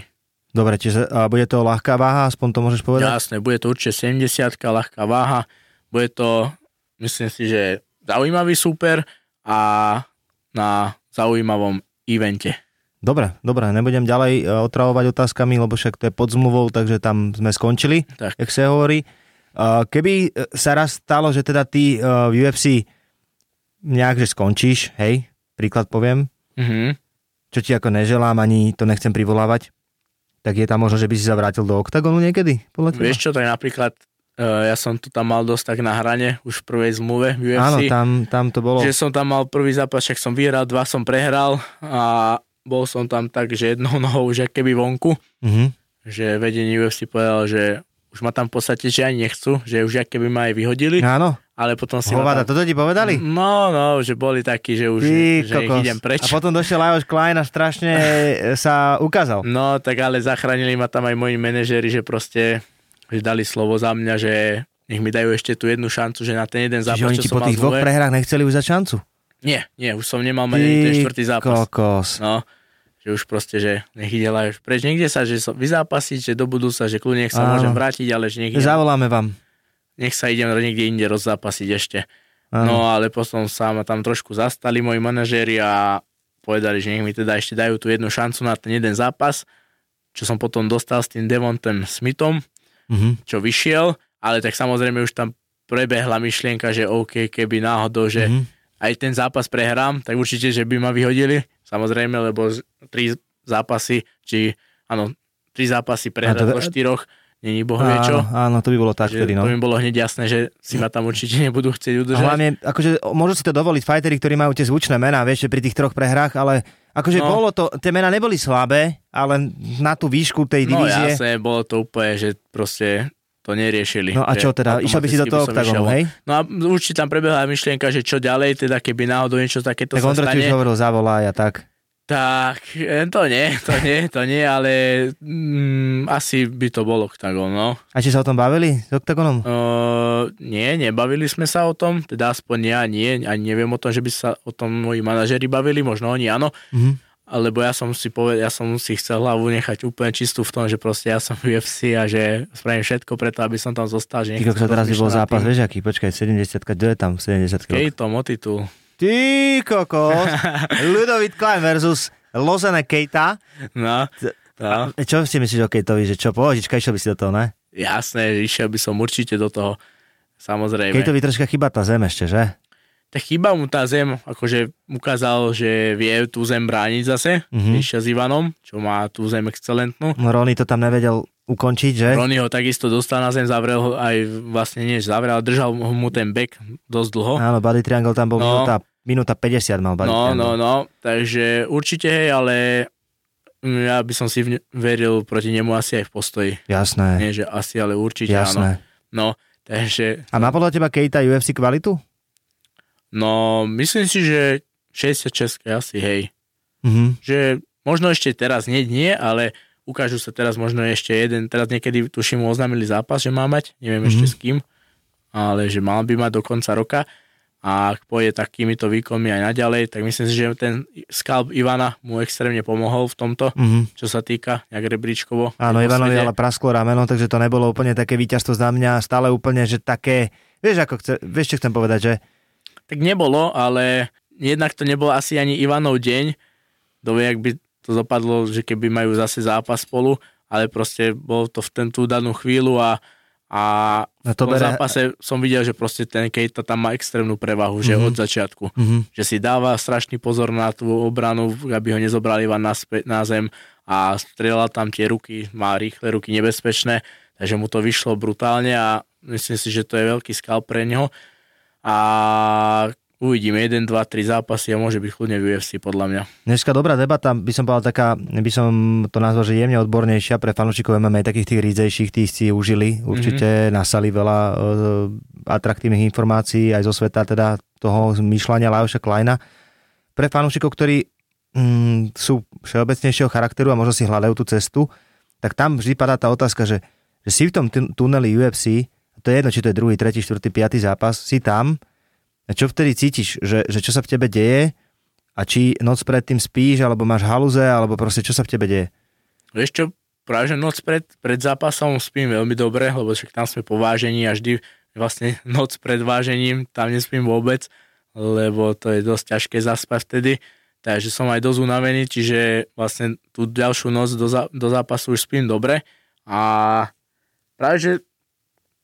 C: Dobre, čiže uh, bude to ľahká váha, aspoň to môžeš povedať?
D: Jasné, bude to určite 70 ľahká váha. Bude to, myslím si, že zaujímavý super a na zaujímavom evente.
C: Dobre, dobre, nebudem ďalej uh, otravovať otázkami, lebo však to je pod zmluvou, takže tam sme skončili,
D: Tak.
C: jak sa hovorí. Uh, keby uh, sa raz stalo, že teda ty v UFC nejak, že skončíš, hej, príklad poviem,
D: Mhm.
C: čo ti ako neželám, ani to nechcem privolávať, tak je tam možno, že by si sa vrátil do oktagonu niekedy? Podľa teba?
D: Vieš čo, tak napríklad uh, ja som to tam mal dosť tak na hrane už v prvej zmluve v
C: Áno,
D: UFC.
C: tam, tam to bolo.
D: Že som tam mal prvý zápas, však som vyhral, dva som prehral a bol som tam tak, že jednou nohou už keby vonku,
C: Mhm.
D: že vedenie UFC povedal, že už ma tam v podstate, že ani nechcú, že už keby ma aj vyhodili,
C: Áno,
D: ale potom si
C: hovada,
D: tam...
C: toto ti povedali?
D: No, no, že boli takí, že už
C: Ty
D: že
C: kokos.
D: idem preč.
C: A potom došiel Lajos Klein a strašne e, sa ukázal.
D: No, tak ale zachránili ma tam aj moji manažéri, že proste že dali slovo za mňa, že nech mi dajú ešte tú jednu šancu, že na ten jeden
C: Čiže
D: zápas,
C: oni ti po tých dvoch prehrách nechceli už za šancu?
D: Nie, nie, už som nemal mať ani ten štvrtý zápas.
C: kokos.
D: No, že už proste, že nech ide už preč. Niekde sa, že so, vyzápasiť, že do budúca, že kľudne nech sa
C: Áno.
D: môžem vrátiť, ale že nech, idem,
C: Zavoláme vám.
D: nech sa idem niekde inde rozzápasiť ešte.
C: Áno.
D: No ale potom sa ma tam trošku zastali moji manažéri a povedali, že nech mi teda ešte dajú tú jednu šancu na ten jeden zápas, čo som potom dostal s tým Devontem Smithom,
C: Mhm.
D: čo vyšiel, ale tak samozrejme už tam prebehla myšlienka, že OK, keby náhodou, že
C: Mhm.
D: aj ten zápas prehrám, tak určite, že by ma vyhodili, samozrejme, lebo tri zápasy, či áno, tri zápasy prehrať
C: to-
D: zo štyroch, není boh vie čo.
C: Áno, to by bolo tak vtedy, no.
D: To mi bolo hneď jasné, že si ma tam určite nebudú chcieť
C: A
D: udržať.
C: hlavne, akože môžu si to dovoliť fajteri, ktorí majú tie zvučné mená, vieš, pri tých troch prehrách, ale akože
D: No.
C: bolo to, tie mená neboli slabé, ale na tú výšku tej
D: No
C: divízie.
D: jasné, bolo to úplne, že proste to neriešili.
C: No a čo teda, išiel by si do toho oktagonu, hej?
D: No a určite tam prebehla myšlienka, že čo ďalej, teda keby náhodou niečo takéto
C: tak
D: sa
C: Ondro ti už
D: stane.
C: hovoril, zavolaj a tak.
D: Tak, eh, to nie, to nie, to nie, ale mm, asi by to bolo oktagon, no.
C: A či sa o tom bavili s oktagonom?
D: Uh, nie, nebavili sme sa o tom, teda aspoň ja nie, ani neviem o tom, že by sa o tom moji manažeri bavili, možno oni áno,
C: Mhm.
D: Alebo ja som si poved, ja som si chcel hlavu nechať úplne čistú v tom, že proste ja som v UFC a že spravím všetko preto, aby som tam zostal. Že
C: Ty kokos, teraz by bol zápas, vieš aký, počkaj, 70 kto je tam 70
D: Kejtom o titul.
C: Ty kokos, Ludovit Klein versus Lozene Keita.
D: No, no.
C: A Čo si myslíš o Kejtovi, že čo, pohodička, išiel by si do toho, ne?
D: Jasné, išiel by som určite do toho. Samozrejme.
C: Kejtovi troška chyba tá zem ešte, že?
D: Tak chýba mu tá zem, akože ukázal, že vie tú zem brániť zase.
C: Mhm.
D: Išiel s Ivanom, čo má tú zem excelentnú.
C: No, Rony to tam nevedel ukončiť, že?
D: Ronny ho takisto dostal na zem, zavrel ho aj vlastne nie, zavrel, držal mu ten back dosť dlho.
C: Áno, Body Triangle tam bol
D: No.
C: minúta, minúta 50 mal Buddy
D: No,
C: Campbell.
D: no, no, takže určite hej, ale ja by som si veril proti nemu asi aj v postoji.
C: Jasné,
D: Nie, že asi, ale určite
C: jasné.
D: áno. No, takže,
C: A má podľa teba Keita UFC kvalitu?
D: No, myslím si, že 66 asi, hej.
C: Mhm.
D: Že možno ešte teraz nie, nie, ale ukážu sa teraz možno ešte jeden, teraz niekedy tuším oznámili zápas, že má mať, neviem
C: Mhm.
D: ešte s kým, ale že mal by mať do konca roka a ak pôjde takýmito výkonmi aj naďalej, tak myslím si, že ten skalp Ivana mu extrémne pomohol v tomto,
C: Mhm.
D: čo sa týka nejak rebríčkovo.
C: Áno, Ivanovi ale prasklo rameno, takže to nebolo úplne také víťazstvo za mňa, stále úplne, že také, vieš, ako chce, vieš, čo chcem povedať, že
D: Tak nebolo, ale jednak to nebol asi ani Ivanov deň. Dovie, ak by to dopadlo, že keby majú zase zápas spolu, ale proste bolo to v tú danú chvíľu a, a v
C: to
D: tom
C: bere-
D: zápase som videl, že proste ten Keita tam má extrémnu prevahu, že
C: Mhm.
D: od začiatku.
C: Mhm.
D: Že si dáva strašný pozor na tú obranu, aby ho nezobrali Ivan naspäť na zem a strieľal tam tie ruky, má rýchle ruky nebezpečné, takže mu to vyšlo brutálne a myslím si, že to je veľký skal pre neho a uvidíme 1, 2, 3 zápasy a môže byť kľudne v UFC podľa mňa.
C: dneska dobrá debata, by som povedal taká, by som to nazval, že jemne odbornejšia pre fanúšikov MMA, takých tých rídzejších, tí si užili, určite nasali veľa uh, atraktívnych informácií aj zo sveta teda toho zmýšľania Lajoša Kleina. Pre fanúšikov, ktorí mm, sú všeobecnejšieho charakteru a možno si hľadajú tú cestu, tak tam vždy padá tá otázka, že, že si v tom tun- tuneli UFC, to je jedno, či to je druhý, tretí, štvrtý, piatý zápas, si tam. A čo vtedy cítiš, že, že čo sa v tebe deje? A či noc predtým spíš, alebo máš haluze, alebo proste čo sa v tebe deje.
D: Vieš čo, práve že noc pred, pred zápasom spím veľmi dobre, lebo však tam sme po vážení a vždy vlastne noc pred vážením tam nespím vôbec, lebo to je dosť ťažké zaspať vtedy. Takže som aj dosť unavený, čiže vlastne tú ďalšiu noc do, do zápasu už spím dobre. A práve že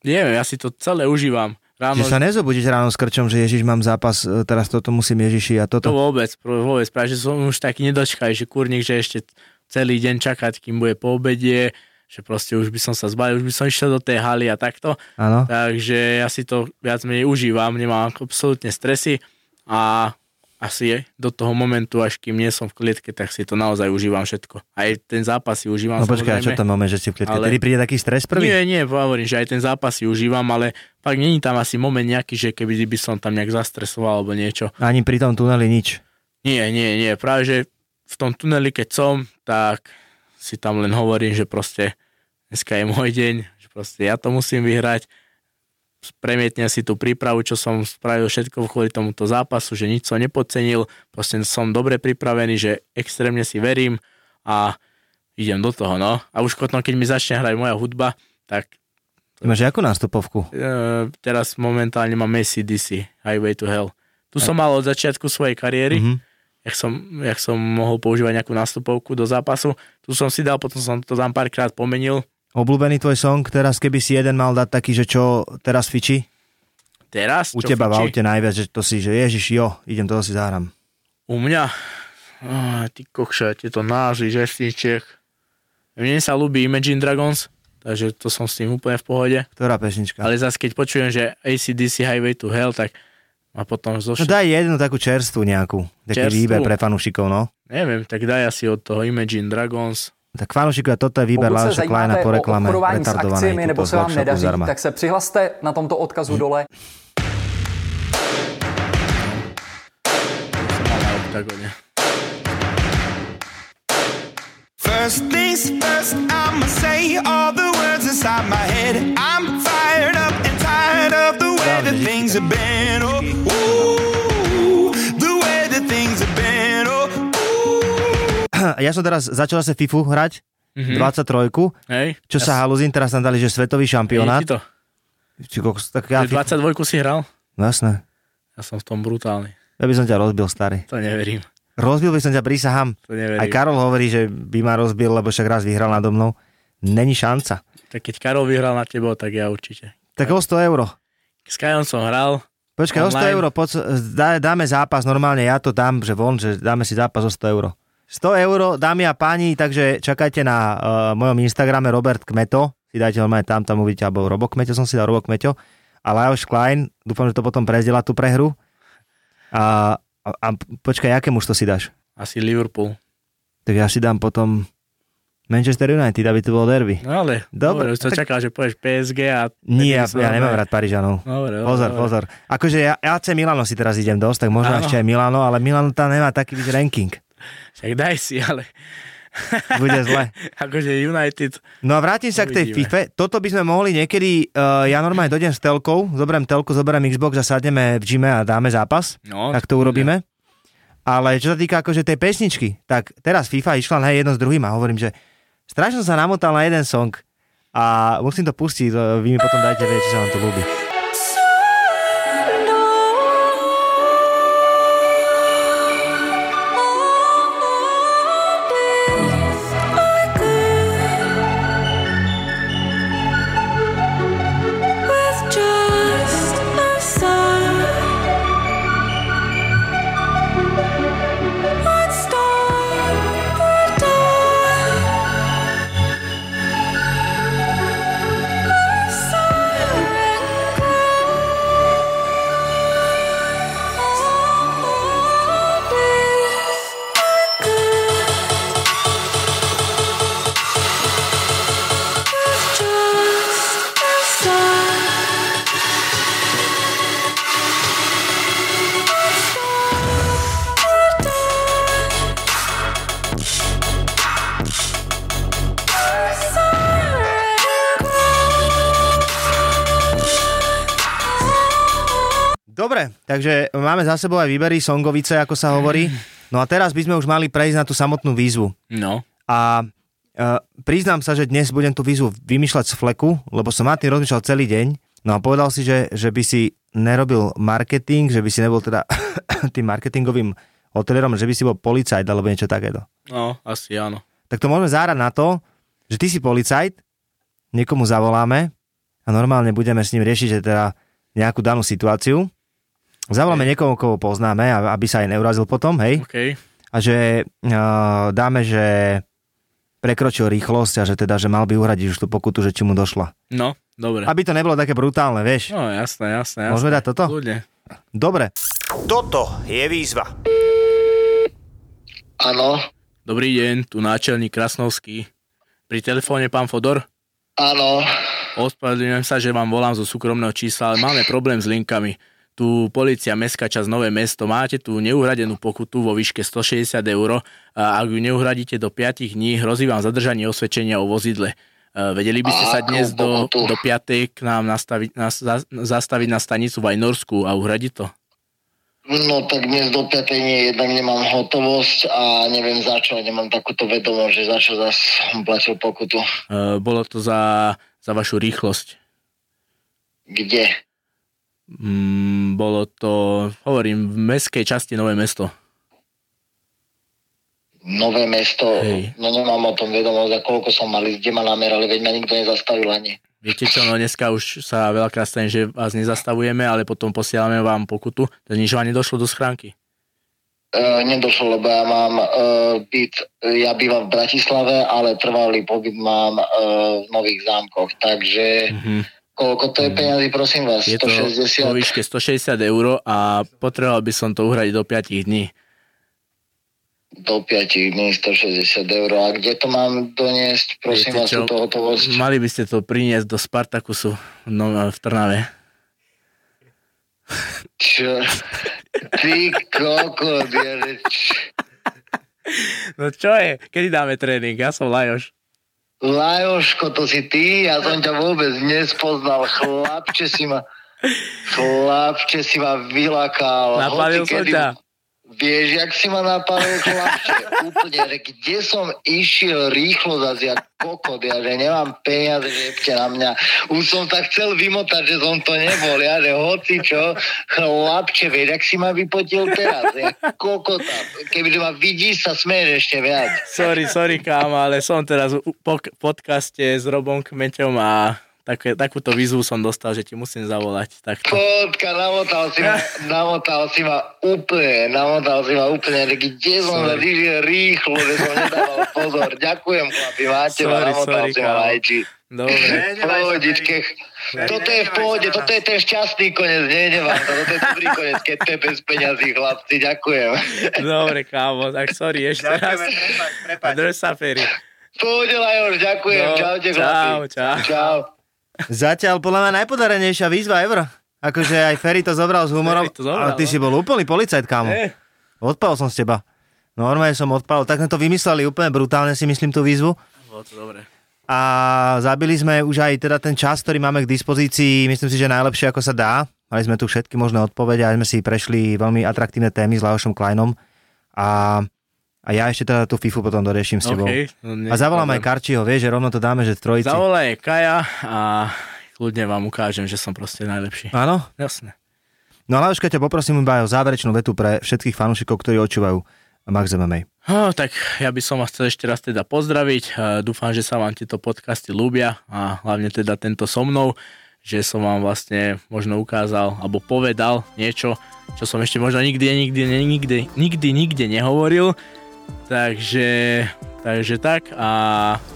D: neviem, ja si to celé užívam. Ráno,
C: Že sa nezobudíš ráno s krčom, že Ježiš, mám zápas, e, teraz toto musím Ježiši a
D: To
C: toto.
D: vôbec, pr- vôbec, práve že som už taký nedočkaj, že kurník, že ešte celý deň čakať, kým bude po obede, že proste už by som sa zbalil, už by som išiel do tej haly a takto.
C: Áno.
D: Takže ja si to viac menej užívam, nemám absolútne stresy a asi do toho momentu, až kým nie som v klietke, tak si to naozaj užívam všetko. Aj ten zápas si užívam
C: No počkaj, čo to moment, že si v klietke?
D: Ale-
C: Tedy príde taký stres prvý?
D: Nie, nie, hovorím, že aj ten zápas si užívam, ale fakt není tam asi moment nejaký, že keby by som tam nejak zastresoval alebo niečo.
C: Ani pri tom tuneli nič.
D: Nie, nie, nie. Práve, že v tom tuneli, keď som, tak si tam len hovorím, že proste dneska je môj deň, že proste ja to musím vyhrať. Premietnem si tú prípravu, čo som spravil všetko kvôli tomuto zápasu, že nič som nepodcenil, proste som dobre pripravený, že extrémne si verím a idem do toho, no. A už potom, keď mi začne hrať moja hudba, tak
C: Ty máš akú nástupovku?
D: e, teraz momentálne mám ACDC, Highway to Hell. Tu som mal od začiatku svojej kariéry,
C: Mhm.
D: jak som, jak som mohol používať nejakú nástupovku do zápasu. Tu som si dal, potom som to tam párkrát pomenil.
C: Obľúbený tvoj song, teraz keby si jeden mal dať taký, že čo teraz fiči?
D: Teraz,
C: U teba v
D: fičí?
C: aute najviac, že to si, že ježiš, jo, idem, toho si zahrám.
D: U mňa, oh, ty kokša, tieto názvy, žestičiek. Mne sa ľúbi Imagine Dragons, takže to som s tým úplne v pohode.
C: Ktorá pesnička?
D: Ale zase keď počujem, že ACDC Highway to Hell, tak ma potom
C: No
D: zoš...
C: daj jednu takú čerstvu nejakú. Taký
D: Čerstvú?
C: výber pre fanúšikov, no.
D: Neviem, tak daj asi od toho Imagine Dragons.
C: Tak fanúšikovia, toto je výber
K: Pokud se zajímáte
C: po
K: o
C: reklame.
K: obchodování s akciemi nebo se vám nedaří,
C: Zarma.
K: tak se přihlaste na tomto odkazu dole.
D: Na oktagone.
L: First things first, I'ma say all the words inside my head. I'm fired up and tired of the way that things have been. Oh, ooh,
C: Ja som teraz začal sa FIFU hrať,
D: Mhm.
C: 23,
D: Hej,
C: čo sa haluzín, teraz tam dali, že svetový šampionát.
D: Vidíte to?
C: Či kokos, tak ja,
D: Že 22 si hral?
C: no jasné.
D: Ja som v tom brutálny.
C: Ja by som ťa rozbil, starý.
D: To neverím.
C: Rozbil by som ťa, prísahám.
D: To neverím.
C: Aj Karol hovorí, že by ma rozbil, lebo však raz vyhral nado mnou. Není šanca.
D: Tak keď Karol vyhral na tebo, tak ja určite.
C: Tak o 100 euro.
D: S Kajom som hral.
C: Počkaj, o 100
D: Online.
C: euro, poď, dá, dáme zápas, normálne ja to dám, že von, že dáme si zápas o 100 euro. 100 euro, dámy a páni, takže čakajte na uh, mojom Instagrame Robert Kmeto, si dajte normálne tam, tam uvidíte, alebo Robo Kmeto, som si dal Robo Kmeto, a Lajos Klein, dúfam, že to potom prezdiela tú prehru. A A, a počkaj, aké muž to si dáš?
D: Asi Liverpool.
C: Tak ja si dám potom Manchester United, aby to bolo derby.
D: No ale,
C: Dobre,
D: dobre, to
C: tak-
D: čakal, že povieš PSG a...
C: Nie, ja, ja nemám rád Parížanov.
D: Dobre, dobre,
C: Pozor,
D: dobre.
C: pozor. Akože ja AC Milano si teraz idem dosť, tak možno
D: Áno.
C: ešte aj Milano, ale Milano tam nemá taký byť ranking.
D: Však daj si, ale...
C: Bude zle.
D: akože United...
C: No a vrátim sa k tej
D: Uvidíme.
C: FIFA. Toto by sme mohli niekedy, uh, ja normálne dojdem s telkou, zoberiem telku, zoberiem Xbox a sadneme v gyme a dáme zápas.
D: No,
C: tak to urobíme. Ale čo sa týka akože tej pesničky, tak teraz FIFA išla na jedno s druhým a hovorím, že strašne sa namotal na jeden song a musím to pustiť, uh, vy mi potom dajte vedieť, či sa vám to ľúbi. Takže máme za sebou aj výbery songovice, ako sa hovorí. No a teraz by sme už mali prejsť na tú samotnú výzvu.
D: No.
C: A uh, priznám sa, že dnes budem tú výzvu vymýšľať z fleku, lebo som nad tým rozmýšľal celý deň. No a povedal si, že, že by si nerobil marketing, že by si nebol teda tým marketingovým hotelierom, že by si bol policajt alebo niečo takéto.
D: No, asi áno.
C: Tak to môžeme zárať na to, že ty si policajt, niekomu zavoláme a normálne budeme s ním riešiť že teda nejakú danú situáciu. Zavoláme niekomu, koho poznáme, aby sa aj neurazil potom, hej?
D: OK.
C: A že uh, dáme, že prekročil rýchlosť a že teda, že mal by uhradiť už tú pokutu, že či mu došla.
D: No, dobre.
C: Aby to nebolo také brutálne, vieš.
D: No, jasné, jasné, jasné.
C: Môžeme dať toto?
D: Kľudne.
C: Dobre.
A: Toto je výzva.
M: Áno,
D: Dobrý deň, tu náčelník Krasnovský. Pri telefóne pán Fodor?
M: áno,
D: Ospravedlňujem sa, že vám volám zo súkromného čísla, ale máme problém s linkami. Tu policia Mestská časť Nové mesto, máte tu neuhradenú pokutu vo výške 160 eur a ak ju neuhradíte do 5 dní, hrozí vám zadržanie osvedčenia o vozidle. Vedeli by ste sa dnes do, do 5. k nám nastaviť, nas, za, zastaviť na stanicu v Ajnorsku a uhradiť to?
M: no tak dnes do 5. nie, jednak nemám hotovosť a neviem za čo, nemám takúto vedomosť, že za čo zas platil pokutu.
D: E, Bolo to za, za vašu rýchlosť.
M: Kde?
D: Mm, bolo to, hovorím, v mestskej časti Nové mesto.
M: Nové mesto,
D: Hej.
M: no nemám o tom vedomosť a koľko som mal ísť, kde ma namerali, veď ma nikto nezastavil ani.
D: Viete čo, no dneska už sa veľakrát stane, že vás nezastavujeme, ale potom posielame vám pokutu, takže nič vám nedošlo do schránky.
M: E, nedošlo, lebo ja mám e, byt, ja bývam v Bratislave, ale trvalý pobyt mám e, v Nových zámkoch, takže koľko to je peniazy, prosím vás,
D: Je to
M: 160?
D: vo výške 160 eur a potreboval by som to uhradiť do 5 dní.
M: do 5 dní 160 eur. A kde to mám doniesť? Prosím
D: Viete
M: vás,
D: čo?
M: túto hotovosť.
D: Mali by ste to priniesť do Spartakusu no, v Trnave.
M: Čo? Ty kokot, ja,
D: No čo je? Kedy dáme tréning? Ja som Lajoš.
M: Lajoško, to si ty? Ja som ťa vôbec nespoznal. Chlapče si ma... Chlapče si ma vylakal.
D: Napálil som ťa.
M: Vieš, jak si ma napálil chlapče? Úplne, že kde som išiel rýchlo zase, jak kokot, ja, že nemám peniaze, že na mňa. Už som tak chcel vymotať, že som to nebol, ja, že hoci čo, chlapče, vieš, jak si ma vypotil teraz, jak kokota. Kebyže ma vidíš, sa smeješ ešte viac.
D: Sorry, sorry kámo, ale som teraz v podcaste s Robom Kmeťom a také, takúto výzvu som dostal, že ti musím zavolať. Takto.
M: Potka, namotal si ma, namotal si ma úplne, namotal si ma úplne, kde som sa vyžil rýchlo, že som nedával pozor. Ďakujem, chlapi, máte ma,
D: Sorry,
M: namotal
D: sorry,
M: si ma lajči.
D: Dobre.
M: Pohodičke. Toto je v pohode, toto je ten šťastný koniec, nie, nevám to, toto je dobrý koniec, keď to je bez peňazí, chlapci, ďakujem.
D: Dobre, kámo, tak sorry ešte raz. A drž sa, Ferry.
M: Pohode, Lajoš, ďakujem,
D: No,
M: čaute,
D: čau,
M: chlapi.
D: čau.
M: Čau.
C: Zatiaľ podľa mňa najpodarenejšia výzva ever. Akože aj Ferry to zobral s humorom,
D: Ferry to zobral,
C: ale ty
D: no.
C: si bol úplný policajt, kámo.
D: Eh.
C: Odpal som z teba. Normálne som odpal, tak sme to vymysleli úplne brutálne si myslím tú výzvu.
D: Bolo to dobre.
C: A zabili sme už aj teda ten čas, ktorý máme k dispozícii, myslím si, že najlepšie ako sa dá. Mali sme tu všetky možné odpovede, aj sme si prešli veľmi atraktívne témy s Lajošom Kleinom. A, a ja ešte teda tú FIFU potom doriešim s tebou.
D: OK, no nie
C: a zavolám aj Karčiho, vieš, že rovno to dáme, že v trojici.
D: Zavolaj Kaja a kľudne vám ukážem, že som proste najlepší.
C: Áno?
D: Jasné.
C: No ale ťa poprosím iba aj o záverečnú vetu pre všetkých fanúšikov, ktorí očúvajú Max MMA.
D: No, tak ja by som vás chcel ešte raz teda pozdraviť. Dúfam, že sa vám tieto podcasty ľúbia a hlavne teda tento so mnou, že som vám vlastne možno ukázal alebo povedal niečo, čo som ešte možno nikdy, nikdy, nikdy, nikdy, nikde nehovoril. Takže, takže tak a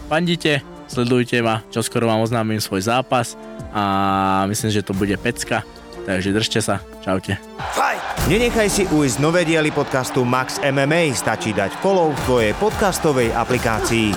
D: pandite, sledujte ma, čo skoro vám oznámim svoj zápas a myslím, že to bude pecka. Takže držte sa, čaute.
A: Nenechaj si ujsť nové diely podcastu Max MMA, stačí dať follow v tvojej podcastovej aplikácii.